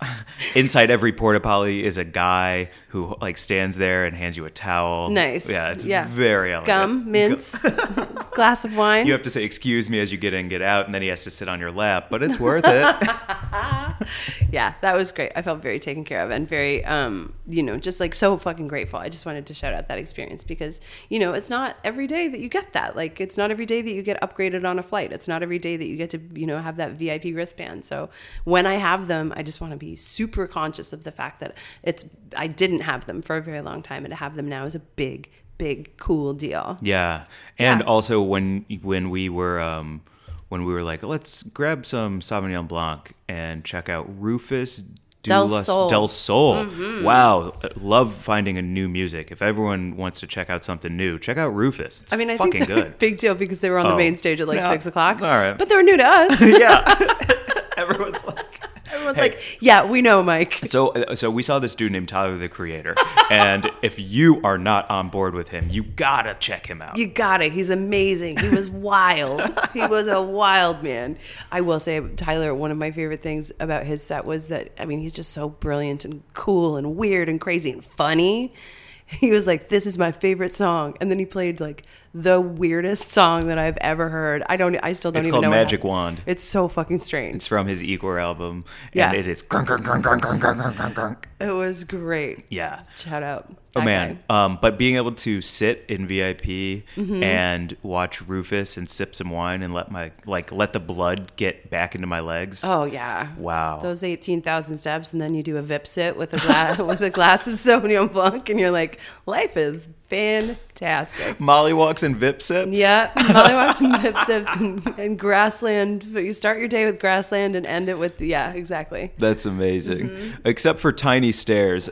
Inside every porta potty is a guy who like stands there and hands you a towel. Nice. Yeah, it's Yeah. very elegant. Gum, mints, glass of wine. You have to say excuse me as you get in, get out, and then he has to sit on your lap, but it's worth it. yeah, that was great. I felt very taken care of and very, um, you know, just like so fucking grateful. I just wanted to shout out that experience because, you know, it's not every day that you get that. Like, it's not every day that you get upgraded on a flight. It's not every day that you get to, you know, have that VIP wristband. So when I have them, I just want to be super conscious of the fact that it's, I didn't have them for a very long time and to have them now is a big, big, cool deal. Yeah, and Yeah. also when when we were um, when we were like, let's grab some Sauvignon Blanc and check out Rufus Del Sol. Del Sol. Mm-hmm. Wow, love finding a new music. If everyone wants to check out something new, check out Rufus. It's I mean, I fucking think good. big deal because they were on the Oh. main stage at like No. six o'clock. All right. But they were new to us. yeah, everyone's like. Everyone's Hey. like, yeah, we know, Mike. So, uh, so we saw this dude named Tyler the Creator, and if you are not on board with him, you gotta check him out. You got it. He's amazing. He was wild. he was a wild man. I will say, Tyler, one of my favorite things about his set was that, I mean, he's just so brilliant and cool and weird and crazy and funny. He was like, This is my favorite song. And then he played like the weirdest song that I've ever heard. I don't. I still don't it's even know. It's called Magic Wand. It's so fucking strange. It's from his Igor album. Yeah. And it is grunk, grunk, grunk, grunk, grunk, grunk, grunk, grunk. It was great. Yeah. Shout out. Oh man. Guy. Um, but being able to sit in VIP mm-hmm. and watch Rufus and sip some wine and let my like let the blood get back into my legs. Oh yeah. Wow. Those eighteen thousand steps, and then you do a VIP sit with a glass with a glass of Sauvignon Blanc, and you're like, life is fantastic. Molly walks and Vip sips. Yeah, Molly walks and VIP sips and, and grassland. But you start your day with grassland and end it with yeah, exactly. That's amazing. Mm-hmm. Except for tiny stairs.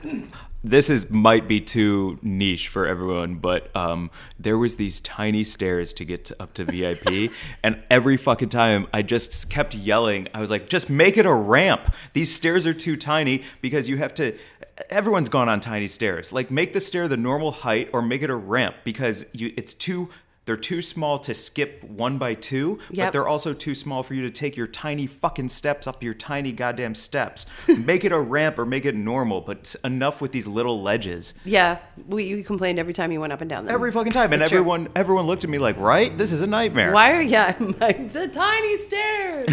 This is might be too niche for everyone, but um, there was these tiny stairs to get to, up to VIP, and every fucking time I just kept yelling. I was like, "Just make it a ramp. These stairs are too tiny because you have to." Everyone's gone on tiny stairs. Like, make the stair the normal height, or make it a ramp because you it's too They're too small to skip one by two, but they're also too small for you to take your tiny fucking steps up your tiny goddamn steps. make it a ramp or make it normal, but enough with these little ledges. Yeah, we you complained every time you went up and down them. Every fucking time, and It's true. everyone everyone looked at me like, "Right? This is a nightmare." Why are yeah I'm like the tiny stairs?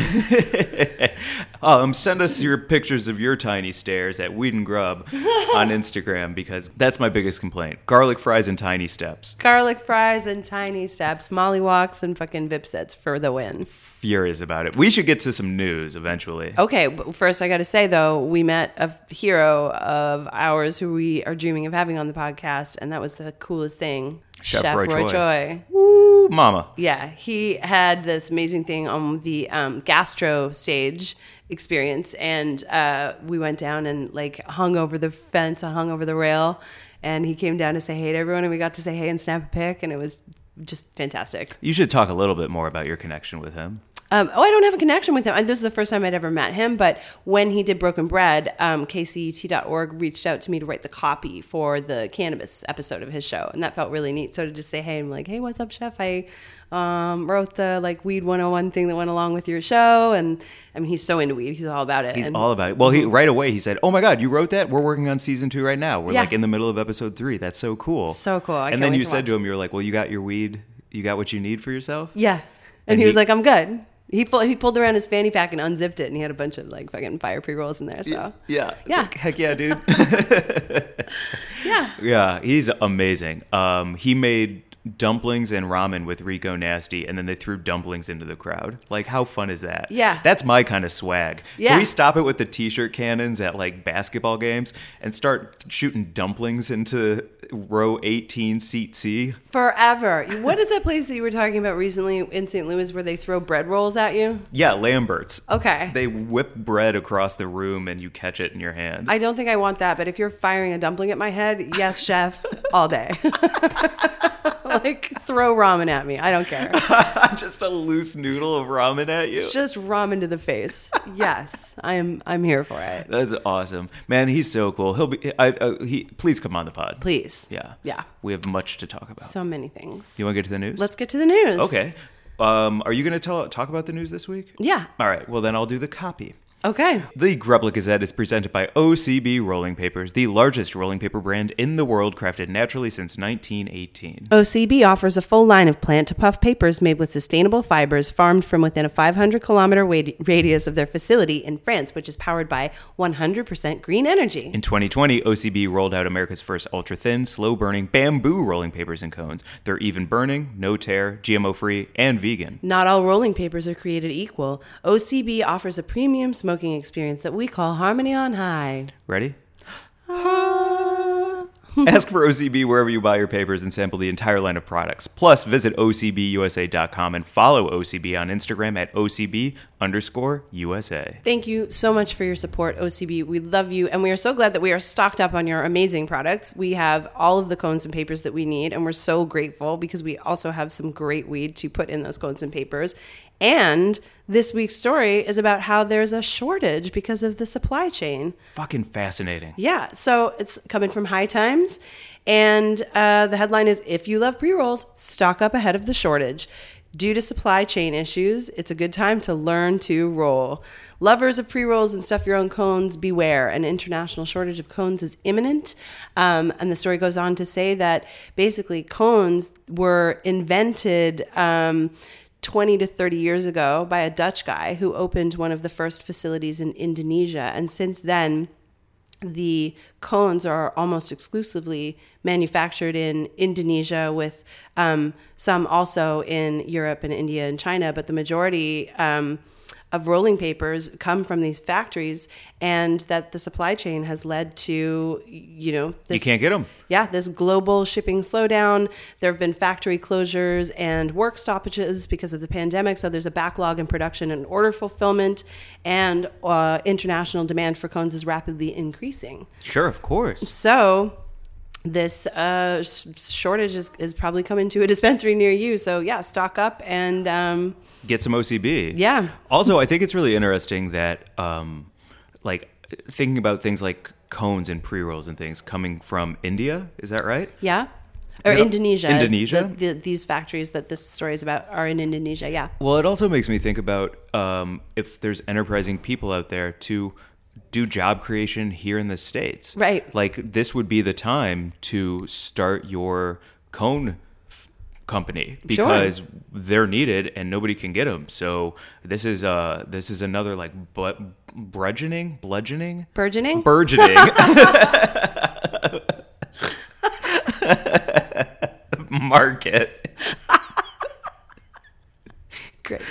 um, send us your pictures of your tiny stairs at Weed and Grub on Instagram because that's my biggest complaint: garlic fries and tiny steps. Garlic fries and tiny steps, Molly walks and fucking Vip sets for the win. Furious about it. We should get to some news eventually. Okay, but first I got to say though, we met a hero of ours who we are dreaming of having on the podcast, and that was the coolest thing. Chef Roy Choi. Choi. Woo, mama. Yeah, he had this amazing thing on the um, gastro stage experience, and uh, we went down and like hung over the fence, hung over the rail, and he came down to say hey to everyone, and we got to say hey and snap a pic, and it was just fantastic. You should talk a little bit more about your connection with him. Um, oh, I don't have a connection with him. I- This is the first time I'd ever met him. But when he did Broken Bread, um, KCET.org reached out to me to write the copy for the cannabis episode of his show, and that felt really neat. So to just say, "Hey," I'm like, "Hey, what's up, chef?" I um, wrote the like weed 101 thing that went along with your show, and I mean, he's so into weed. He's all about it. He's and, all about it. Well, he right away he said, "Oh my god, you wrote that? We're working on season two right now. We're Yeah. like in the middle of episode three. That's so cool. So cool. I and then you to said watch. to him, "You were like, well, you got your weed. You got what you need for yourself." yeah, and, And he, was like, "I'm good." He pulled, he pulled around his fanny pack and unzipped it, and he had a bunch of like fucking fire pre rolls in there. So Yeah. Yeah. like, Heck yeah, dude. yeah, yeah, he's amazing. Um, he made dumplings and ramen with Rico Nasty, and then they threw dumplings into the crowd. Like, how fun is that? Yeah. That's my kind of swag. Yeah. Can we stop it with the t-shirt cannons at like basketball games and start shooting dumplings into row 18 seat C? forever. What is that place that you were talking about recently in St. Louis where they throw bread rolls at you? Yeah, Lambert's. Okay. They whip bread across the room and you catch it in your hand. I don't think I want that, but if you're firing a dumpling at my head, yes, chef, all day. like throw ramen at me. I don't care. Just a loose noodle of ramen at you. Just ramen to the face. Yes, I'm. I'm here for it. That's awesome, man. He's so cool. He'll be. I, uh, he please come on the pod. Please. Yeah. Yeah. We have much to talk about. So many things. you want to get to the news? Let's get to the news. Okay. Um, are you going to tell talk about the news this week? Yeah. All right. Well, then I'll do the copy. Okay. The Grubla Gazette is presented by OCB Rolling Papers, the largest rolling paper brand in the world, crafted naturally since 1918. OCB offers a full line of plant to puff papers made with sustainable fibers farmed from within a 500 kilometer radius of their facility in France, which is powered by 100% green energy. In 2020, OCB rolled out America's first ultra thin, slow burning bamboo rolling papers and cones. They're even burning, no tear, GMO free, and vegan. Not all rolling papers are created equal. OCB offers a premium smoking experience that we call Harmony on High. Ready? Ah. Ask for OCB wherever you buy your papers and sample the entire line of products. Plus, visit OCBUSA.com and follow OCB on Instagram at OCB underscore USA. Thank you so much for your support, OCB. We love you, and we are so glad that we are stocked up on your amazing products. We have all of the cones and papers that we need, and we're so grateful because we also have some great weed to put in those cones and papers. And this week's story is about how there's a shortage because of the supply chain. Fucking fascinating. Yeah, so it's coming from High Times, and uh, the headline is If you love pre rolls, stock up ahead of the shortage. Due to supply chain issues, it's a good time to learn to roll. Lovers of pre rolls and stuff your own cones, beware. An international shortage of cones is imminent. Um, and the story goes on to say that basically cones were invented. Um, 20 to 30 years ago by a Dutch guy who opened one of the first facilities in Indonesia. And since then, the cones are almost exclusively manufactured in Indonesia, with um, some also in Europe and India and China. But the majority um, of rolling papers come from these factories, and that the supply chain has led to, you know, this You can't get them. yeah, this global shipping slowdown. There have been factory closures and work stoppages because of the pandemic. So there's a backlog in production and order fulfillment, and uh, international demand for cones is rapidly increasing. Sure, of course. So this uh, sh- shortage is, is probably coming to a dispensary near you. So yeah, stock up and um, Get some OCB. Yeah. Also, I think it's really interesting that, um, like, thinking about things like cones and pre rolls and things coming from India. Is that right? yeah. or You know, Indonesia. Indonesia? The, the, these factories that this story is about are in Indonesia. Yeah. Well, it also makes me think about um, if there's enterprising people out there to do job creation here in the states. Right. Like this would be the time to start your cone company because they're needed and nobody can get them. So this is uh this is another like but bludgeoning, bludgeoning, Burgeoning. burgeoning market Great.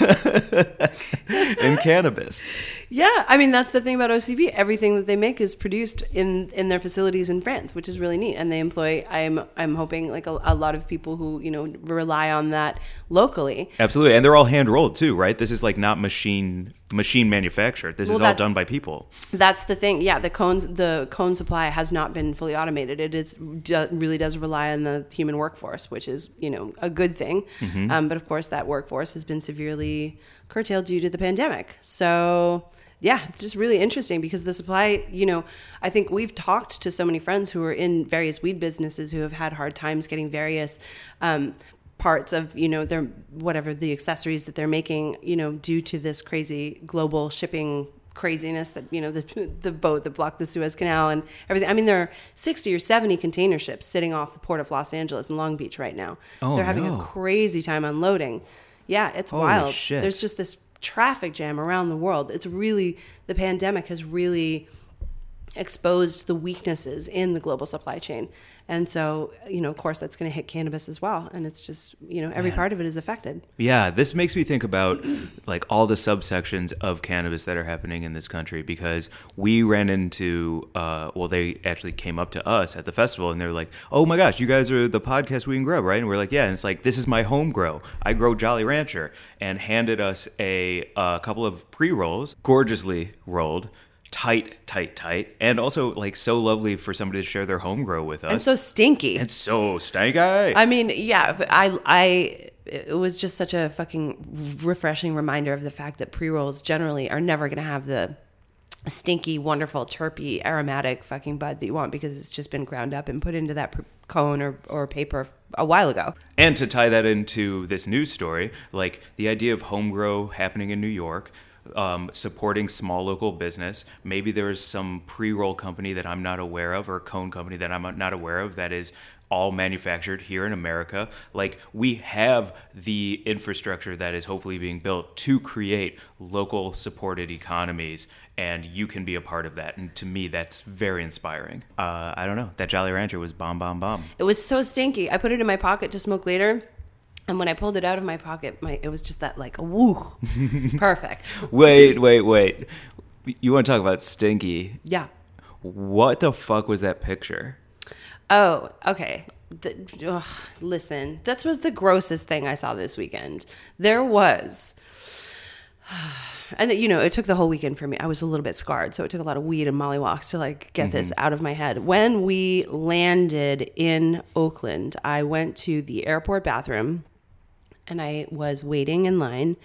in cannabis. Yeah, I mean that's the thing about OCB. Everything that they make is produced in in their facilities in France, which is really neat. And they employ. I'm I'm hoping like a, a lot of people who you know rely on that locally. Absolutely, and they're all hand rolled too, right? This is like not machine machine manufactured. This Well, is all done by people. That's the thing. Yeah, the cones the cone supply has not been fully automated. It is do, really does rely on the human workforce, which is you know a good thing. Um, but of course, that workforce has been severely curtailed due to the pandemic. So yeah, it's just really interesting because the supply. You know, I think we've talked to so many friends who are in various weed businesses who have had hard times getting various. Um, parts of you know their whatever the accessories that they're making you know due to this crazy global shipping craziness that you know the the boat that blocked the Suez Canal and everything. I mean, there are sixty or seventy container ships sitting off the port of Los Angeles and Long Beach right now. Oh, They're having no. a crazy time unloading. Yeah, it's Holy wild. shit. There's just this traffic jam around the world. It's really the pandemic has really exposed the weaknesses in the global supply chain. And so, you know, of course, that's going to hit cannabis as well. And it's just, you know, every part of it is affected. Yeah, this makes me think about like all the subsections of cannabis that are happening in this country because we ran into, uh, well, they actually came up to us at the festival and they're like, "Oh my gosh, you guys are the podcast Weed and Grub, right?" And we're like, "Yeah." And it's like, "This is my home grow. I grow Jolly Rancher," and handed us a, uh couple of pre rolls, gorgeously rolled. Tight, tight, tight, and also like so lovely for somebody to share their home grow with us. And so stinky. and so stanky. I mean, yeah, I, I, it was just such a fucking refreshing reminder of the fact that pre rolls generally are never going to have the stinky, wonderful, chirpy, aromatic fucking bud that you want because it's just been ground up and put into that cone or, or paper a while ago. And to tie that into this news story, like the idea of home grow happening in New York, um, supporting small local business. Maybe there's some pre roll company that I'm not aware of, or cone company that I'm not aware of that is all manufactured here in America. Like we have the infrastructure that is hopefully being built to create local supported economies, and you can be a part of that. And to me, that's very inspiring. Uh, I don't know. That Jolly Rancher was bomb, bomb, bomb. It was so stinky. I put it in my pocket to smoke later. And when I pulled it out of my pocket, my it was just that like woo, perfect. Wait, wait, wait. You want to talk about stinky? Yeah. What the fuck was that picture? Oh, okay. The, ugh, listen, that was the grossest thing I saw this weekend. There was, and you know, it took the whole weekend for me. I was a little bit scarred, so it took a lot of weed and molly walks to like get this mm-hmm. out of my head. When we landed in Oakland, I went to the airport bathroom and I was waiting in line,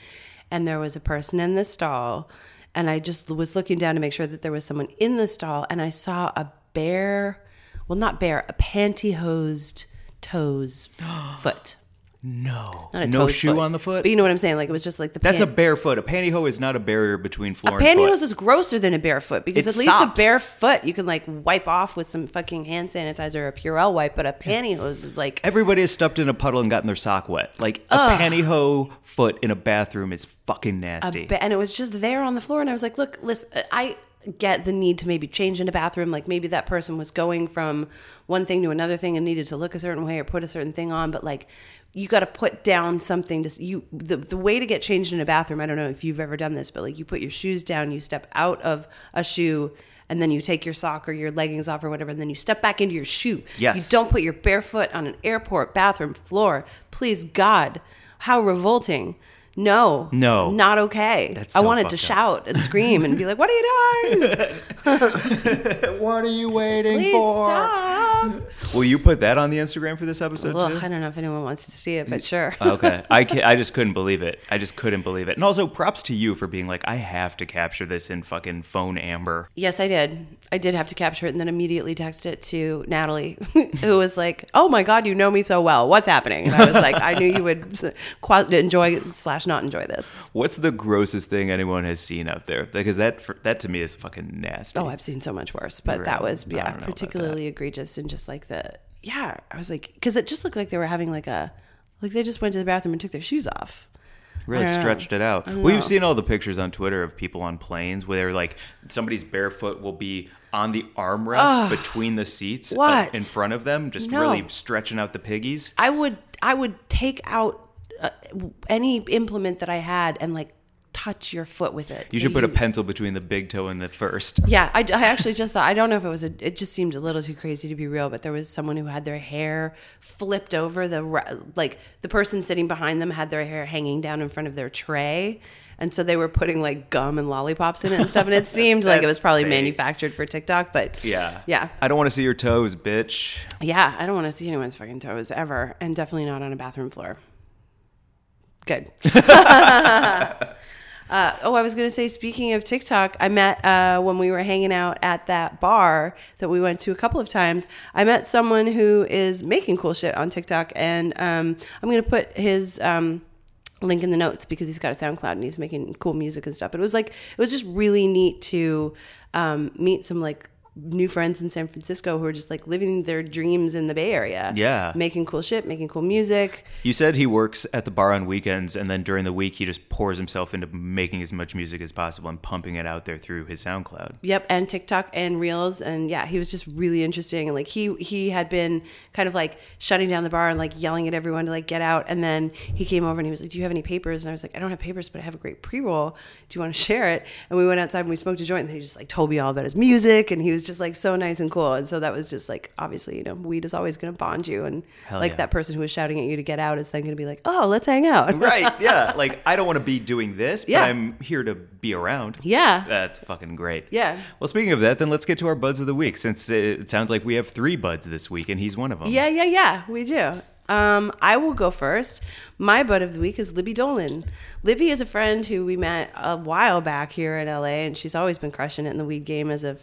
and there was a person in the stall, and I just was looking down to make sure that there was someone in the stall, and I saw a bare, well, not bare, a pantyhosed toes foot. No. Not a no shoe on the foot? But you know what I'm saying? Like it was just like the That's a barefoot. A pantyhose is not a barrier between floor and pantyhose foot. is grosser than a barefoot because It's at least sops. a barefoot you can like wipe off with some fucking hand sanitizer or a Purell wipe, but a pantyhose is like Everybody has stepped in a puddle and gotten their sock wet. Like a pantyhose foot in a bathroom is fucking nasty. ba- and it was just there on the floor and i was like look listen i get the need to maybe change in a bathroom like maybe that person was going from one thing to another thing and needed to look a certain way or put a certain thing on but like you got to put down something to you the, the way to get changed in a bathroom i don't know if you've ever done this but like you put your shoes down you step out of a shoe and then you take your sock or your leggings off or whatever and then you step back into your shoe. Yes. you don't put your bare foot on an airport bathroom floor. Please god how revolting no No. not okay. That's I wanted to fucked shout and scream and be like, "What are you doing? what are you waiting Please stop!" Will you put that on the Instagram for this episode Ugh, too? I don't know if anyone wants to see it, but sure. okay, I can, I just couldn't believe it. I just couldn't believe it. And also, props to you for being like, I have to capture this in fucking phone amber. Yes, I did. I did have to capture it and then immediately text it to Natalie, who was like, "Oh my god, you know me so well. What's happening?" And I was like, "I knew you would enjoy slash not enjoy this." What's the grossest thing anyone has seen out there? Because that that to me is fucking nasty. Oh, I've seen so much worse, but Right. that was yeah particularly egregious and just like the yeah. I was like, because it just looked like they were having like a like they just went to the bathroom and took their shoes off. Really I stretched it out. I don't Well, know. you've seen all the pictures on Twitter of people on planes where they're like somebody's barefoot will be on the armrest between the seats uh, What? in front of them, just No. really stretching out the piggies. I would I would take out uh, any implement that I had and like touch your foot with it. You So should put a pencil between the big toe and the first. Yeah, I, I actually just thought I don't know if it was a. It just seemed a little too crazy to be real, but there was someone who had their hair flipped over the like the person sitting behind them had their hair hanging down in front of their tray, and so they were putting like gum and lollipops in it and stuff, and it seemed like it was probably fake. manufactured for TikTok, but Yeah. yeah, I don't want to see your toes, bitch. yeah. I don't want to see anyone's fucking toes ever, and definitely not on a bathroom floor. Good. Uh, oh, I was going to say, speaking of TikTok, I met uh, when we were hanging out at that bar that we went to a couple of times. I met someone who is making cool shit on TikTok, and um, I'm going to put his. Um, link in the notes because he's got a SoundCloud and he's making cool music and stuff. But it was like it was just really neat to um, meet some like new friends in San Francisco who are just like living their dreams in the Bay Area. Yeah. making cool shit, making cool music. You said he works at the bar on weekends, and then during the week he just pours himself into making as much music as possible and pumping it out there through his SoundCloud. Yep, and TikTok and Reels, and yeah, he was just really interesting. And like he he had been kind of like shutting down the bar and like yelling at everyone to like get out. And then he came over and he was like, "Do you have any papers?" And I was like, "I don't have papers, but I have a great pre roll. Do you want to share it?" And we went outside and we smoked a joint. And he just like told me all about his music, and he was just like so nice and cool. And so that was just like obviously you know weed is always going to bond you, and Hell like yeah. that person who was shouting at you to get out is then going to be like, "Oh, let's hang out." Right, yeah. Like, I don't want to be doing this, but Yeah. I'm here to be around. Yeah. That's fucking great. Yeah. Well, speaking of that, then let's get to our buds of the week since it sounds like we have three buds this week and he's one of them. Yeah, yeah, yeah, we do. Um, I will go first. My bud of the week is Libby Dolan. Libby is a friend who we met a while back here in LA, and she's always been crushing it in the weed game as a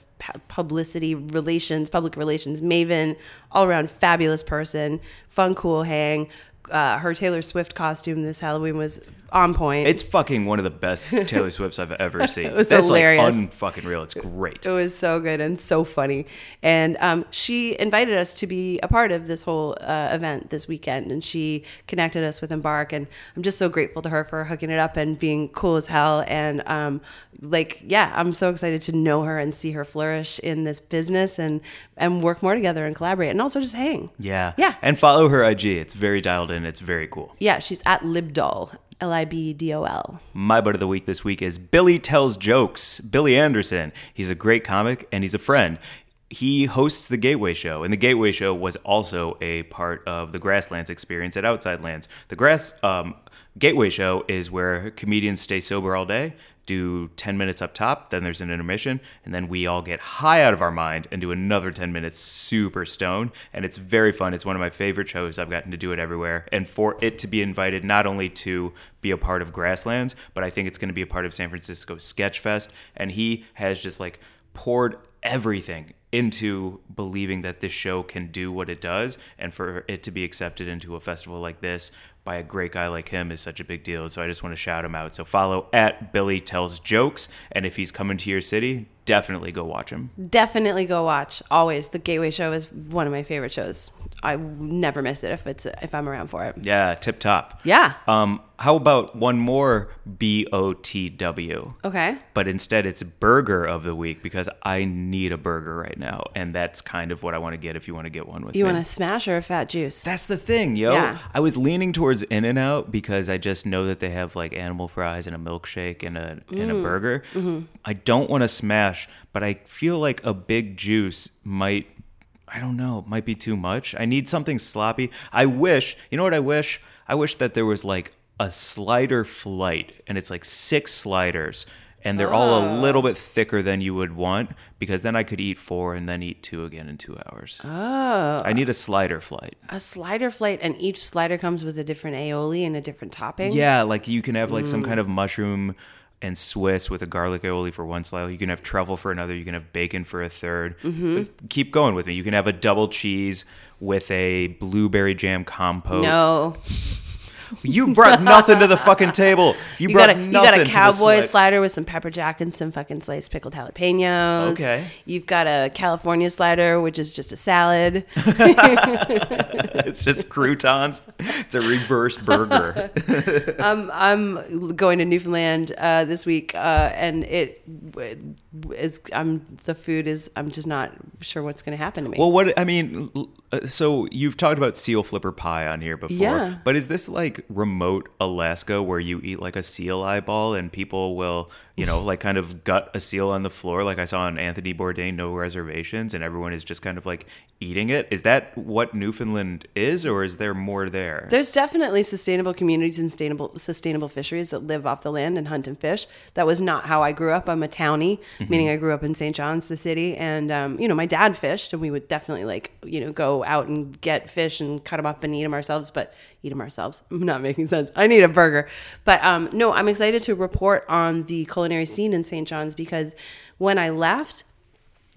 publicity relations, public relations maven, all around fabulous person, fun, cool hang. Uh, her Taylor Swift costume this Halloween was on point. It's fucking one of the best Taylor Swifts I've ever seen. It was That's hilarious. like unfucking real. It's great. It was so good and so funny. And um, she invited us to be a part of this whole uh, event this weekend. And she connected us with Embark. And I'm just so grateful to her for hooking it up and being cool as hell. And um, like, yeah, I'm so excited to know her and see her flourish in this business and, and work more together and collaborate and also just hang. Yeah. Yeah. And follow her IG. It's very dialed in. It's very cool. Yeah, she's at Libdol, L I B D O L. My bud of the week this week is Billy Tells Jokes. Billy Anderson. He's a great comic and he's a friend. He hosts the Gateway Show, and the Gateway Show was also a part of the Grasslands experience at Outside Lands. The Grass um, Gateway Show is where comedians stay sober all day, do 10 minutes up top, then there's an intermission, and then we all get high out of our mind and do another 10 minutes super stoned. And it's very fun. It's one of my favorite shows. I've gotten to do it everywhere. And for it to be invited not only to be a part of Grasslands, but I think it's going to be a part of San Francisco Sketch Fest. And he has just like poured everything into believing that this show can do what it does and for it to be accepted into a festival like this by a great guy like him is such a big deal so i just want to shout him out so follow at billy tells jokes and if he's coming to your city definitely go watch him Definitely go watch. Always, the Gateway Show is one of my favorite shows. I never miss it if it's if I'm around for it. yeah tip top Yeah. um how about one more b-o-t-w Okay. but instead it's burger of the week because i need a burger right now and that's kind of what i want to get if you want to get one with You me want a smash or a fat juice? That's the thing, yo. Yeah. I was leaning towards In and Out because I just know that they have like animal fries and a milkshake and a and a Mm. burger. Mm-hmm. I don't want to smash, but I feel like a big juice might I don't know, might be too much. I need something sloppy. I wish, you know what I wish? I wish that there was like a slider flight and it's like six sliders and they're all a little bit thicker than you would want because then I could eat four and then eat two again in two hours. Oh, I need a slider flight. a slider flight, and each slider comes with a different aioli and a different topping. Yeah, like you can have like some Mm. kind of mushroom and Swiss with a garlic aioli for one slider. You can have truffle for another. You can have bacon for a 3rd Mm-hmm. Keep going with me. You can have a double cheese with a blueberry jam compote. No, You brought nothing to the fucking table. You, you brought got a you got a cowboy sli- slider with some pepper jack and some fucking sliced pickled jalapenos. Okay. You've got a California slider, which is just a salad. It's just croutons. It's a reverse burger. I'm going to Newfoundland uh, this week, uh, and it is. I'm the food is. I'm just not sure what's going to happen to me. well, what I mean, uh, so you've talked about seal flipper pie on here before, Yeah. but is this like remote Alaska where you eat like a seal eyeball and people will, you know, like kind of gut a seal on the floor, like I saw on Anthony Bourdain, No Reservations, and everyone is just kind of like eating it? Is that what Newfoundland is, or is there more there? There's definitely sustainable communities and sustainable sustainable fisheries that live off the land and hunt and fish. That was not how I grew up. I'm a townie, Mm-hmm. meaning I grew up in St. John's, the city, and um, you know my dad fished, and we would definitely like you know go out and get fish and cut them up and eat them ourselves. But eat them ourselves, I'm not making sense. I need a burger, but um, no, I'm excited to report on the culinary scene in St. John's because when I left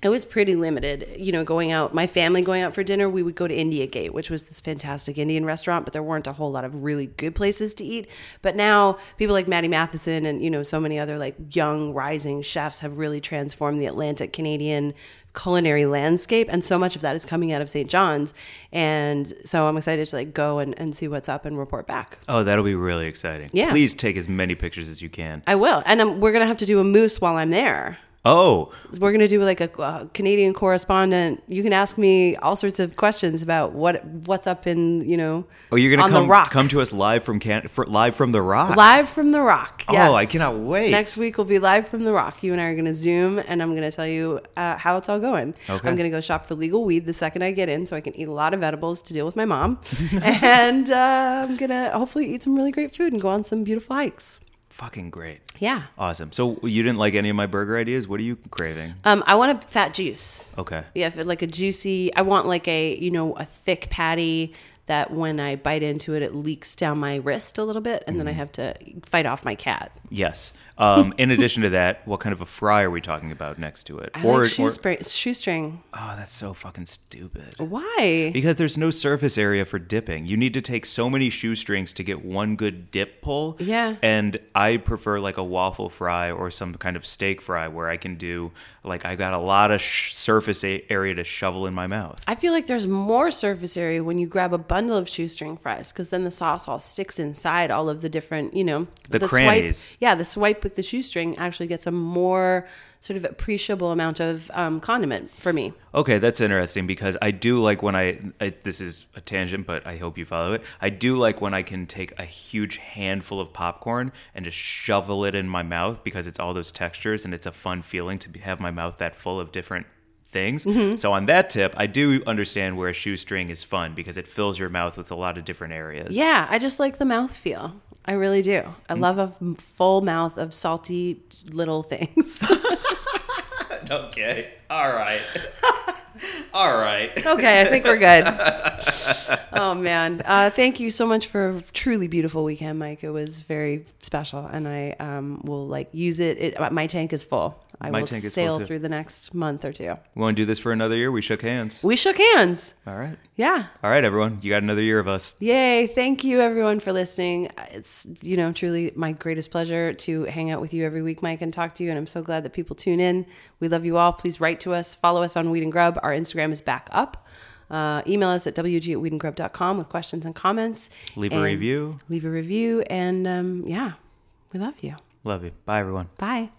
it was pretty limited. You know, going out, my family going out for dinner, we would go to India Gate, which was this fantastic Indian restaurant, but there weren't a whole lot of really good places to eat. But now people like Maddie Matheson and, you know, so many other like young rising chefs have really transformed the Atlantic Canadian culinary landscape. And so much of that is coming out of St. John's. And so I'm excited to like go and, and see what's up and report back. oh, that'll be really exciting. Yeah. Please take as many pictures as you can. I will. And um, we're going to have to do a moose while I'm there. Oh, we're going to do like a uh, Canadian correspondent. You can ask me all sorts of questions about what what's up in you know. oh, you're gonna on come the rock come to us live from can for, live from the rock. live from the rock. Oh. I cannot wait. Next week will be live from the rock. You and I are going to zoom, and I'm going to tell you uh, how it's all going. Okay. I'm going to go shop for legal weed the second I get in, so I can eat a lot of edibles to deal with my mom, and uh, I'm going to hopefully eat some really great food and go on some beautiful hikes. Fucking great. Yeah. Awesome. So you didn't like any of my burger ideas? What are you craving? Um, I want a fat juice. Okay. Yeah, like a juicy. I want like a you know a thick patty that when I bite into it, it leaks down my wrist a little bit, and then I Mm-hmm. have to fight off my cat. Yes. Um, in addition to that, what kind of a fry are we talking about next to it? I like shoestring. shoestring. oh, that's so fucking stupid. Why? Because there's no surface area for dipping. You need to take so many shoestrings to get one good dip pull. Yeah. And I prefer like a waffle fry or some kind of steak fry where I can do like I got a lot of sh- surface a- area to shovel in my mouth. I feel like there's more surface area when you grab a bundle of shoestring fries because then the sauce all sticks inside all of the different, you know, The swipe- crannies. yeah, the swipe with the shoestring actually gets a more sort of appreciable amount of um, condiment for me. Okay, that's interesting because I do like when I, I this is a tangent, but I hope you follow it. I do like when I can take a huge handful of popcorn and just shovel it in my mouth because it's all those textures and it's a fun feeling to be, have my mouth that full of different things. Mm-hmm. So on that tip, I do understand where a shoestring is fun because it fills your mouth with a lot of different areas. Yeah, I just like the mouth feel. I really do. I love a full mouth of salty little things. Okay. All right. all right. okay, I think we're good. Oh man, uh, thank you so much for a truly beautiful weekend, Mike. It was very special, and I um, will like use it. it. My tank is full. I My will tank is full, sail too. through the next month or two. We want to do this for another year? We shook hands. We shook hands. All right. Yeah. All right, everyone. You got another year of us. Yay. Thank you everyone for listening. It's, you know, truly my greatest pleasure to hang out with you every week, Mike, and talk to you. And I'm so glad that people tune in. We love you all. Please write to us. Follow us on Weed and Grub. Our Instagram is back up. Uh, email us at wg at weedandgrub.com with questions and comments. Leave a And review. Leave a review. And um, yeah, we love you. Love you. Bye, everyone. Bye.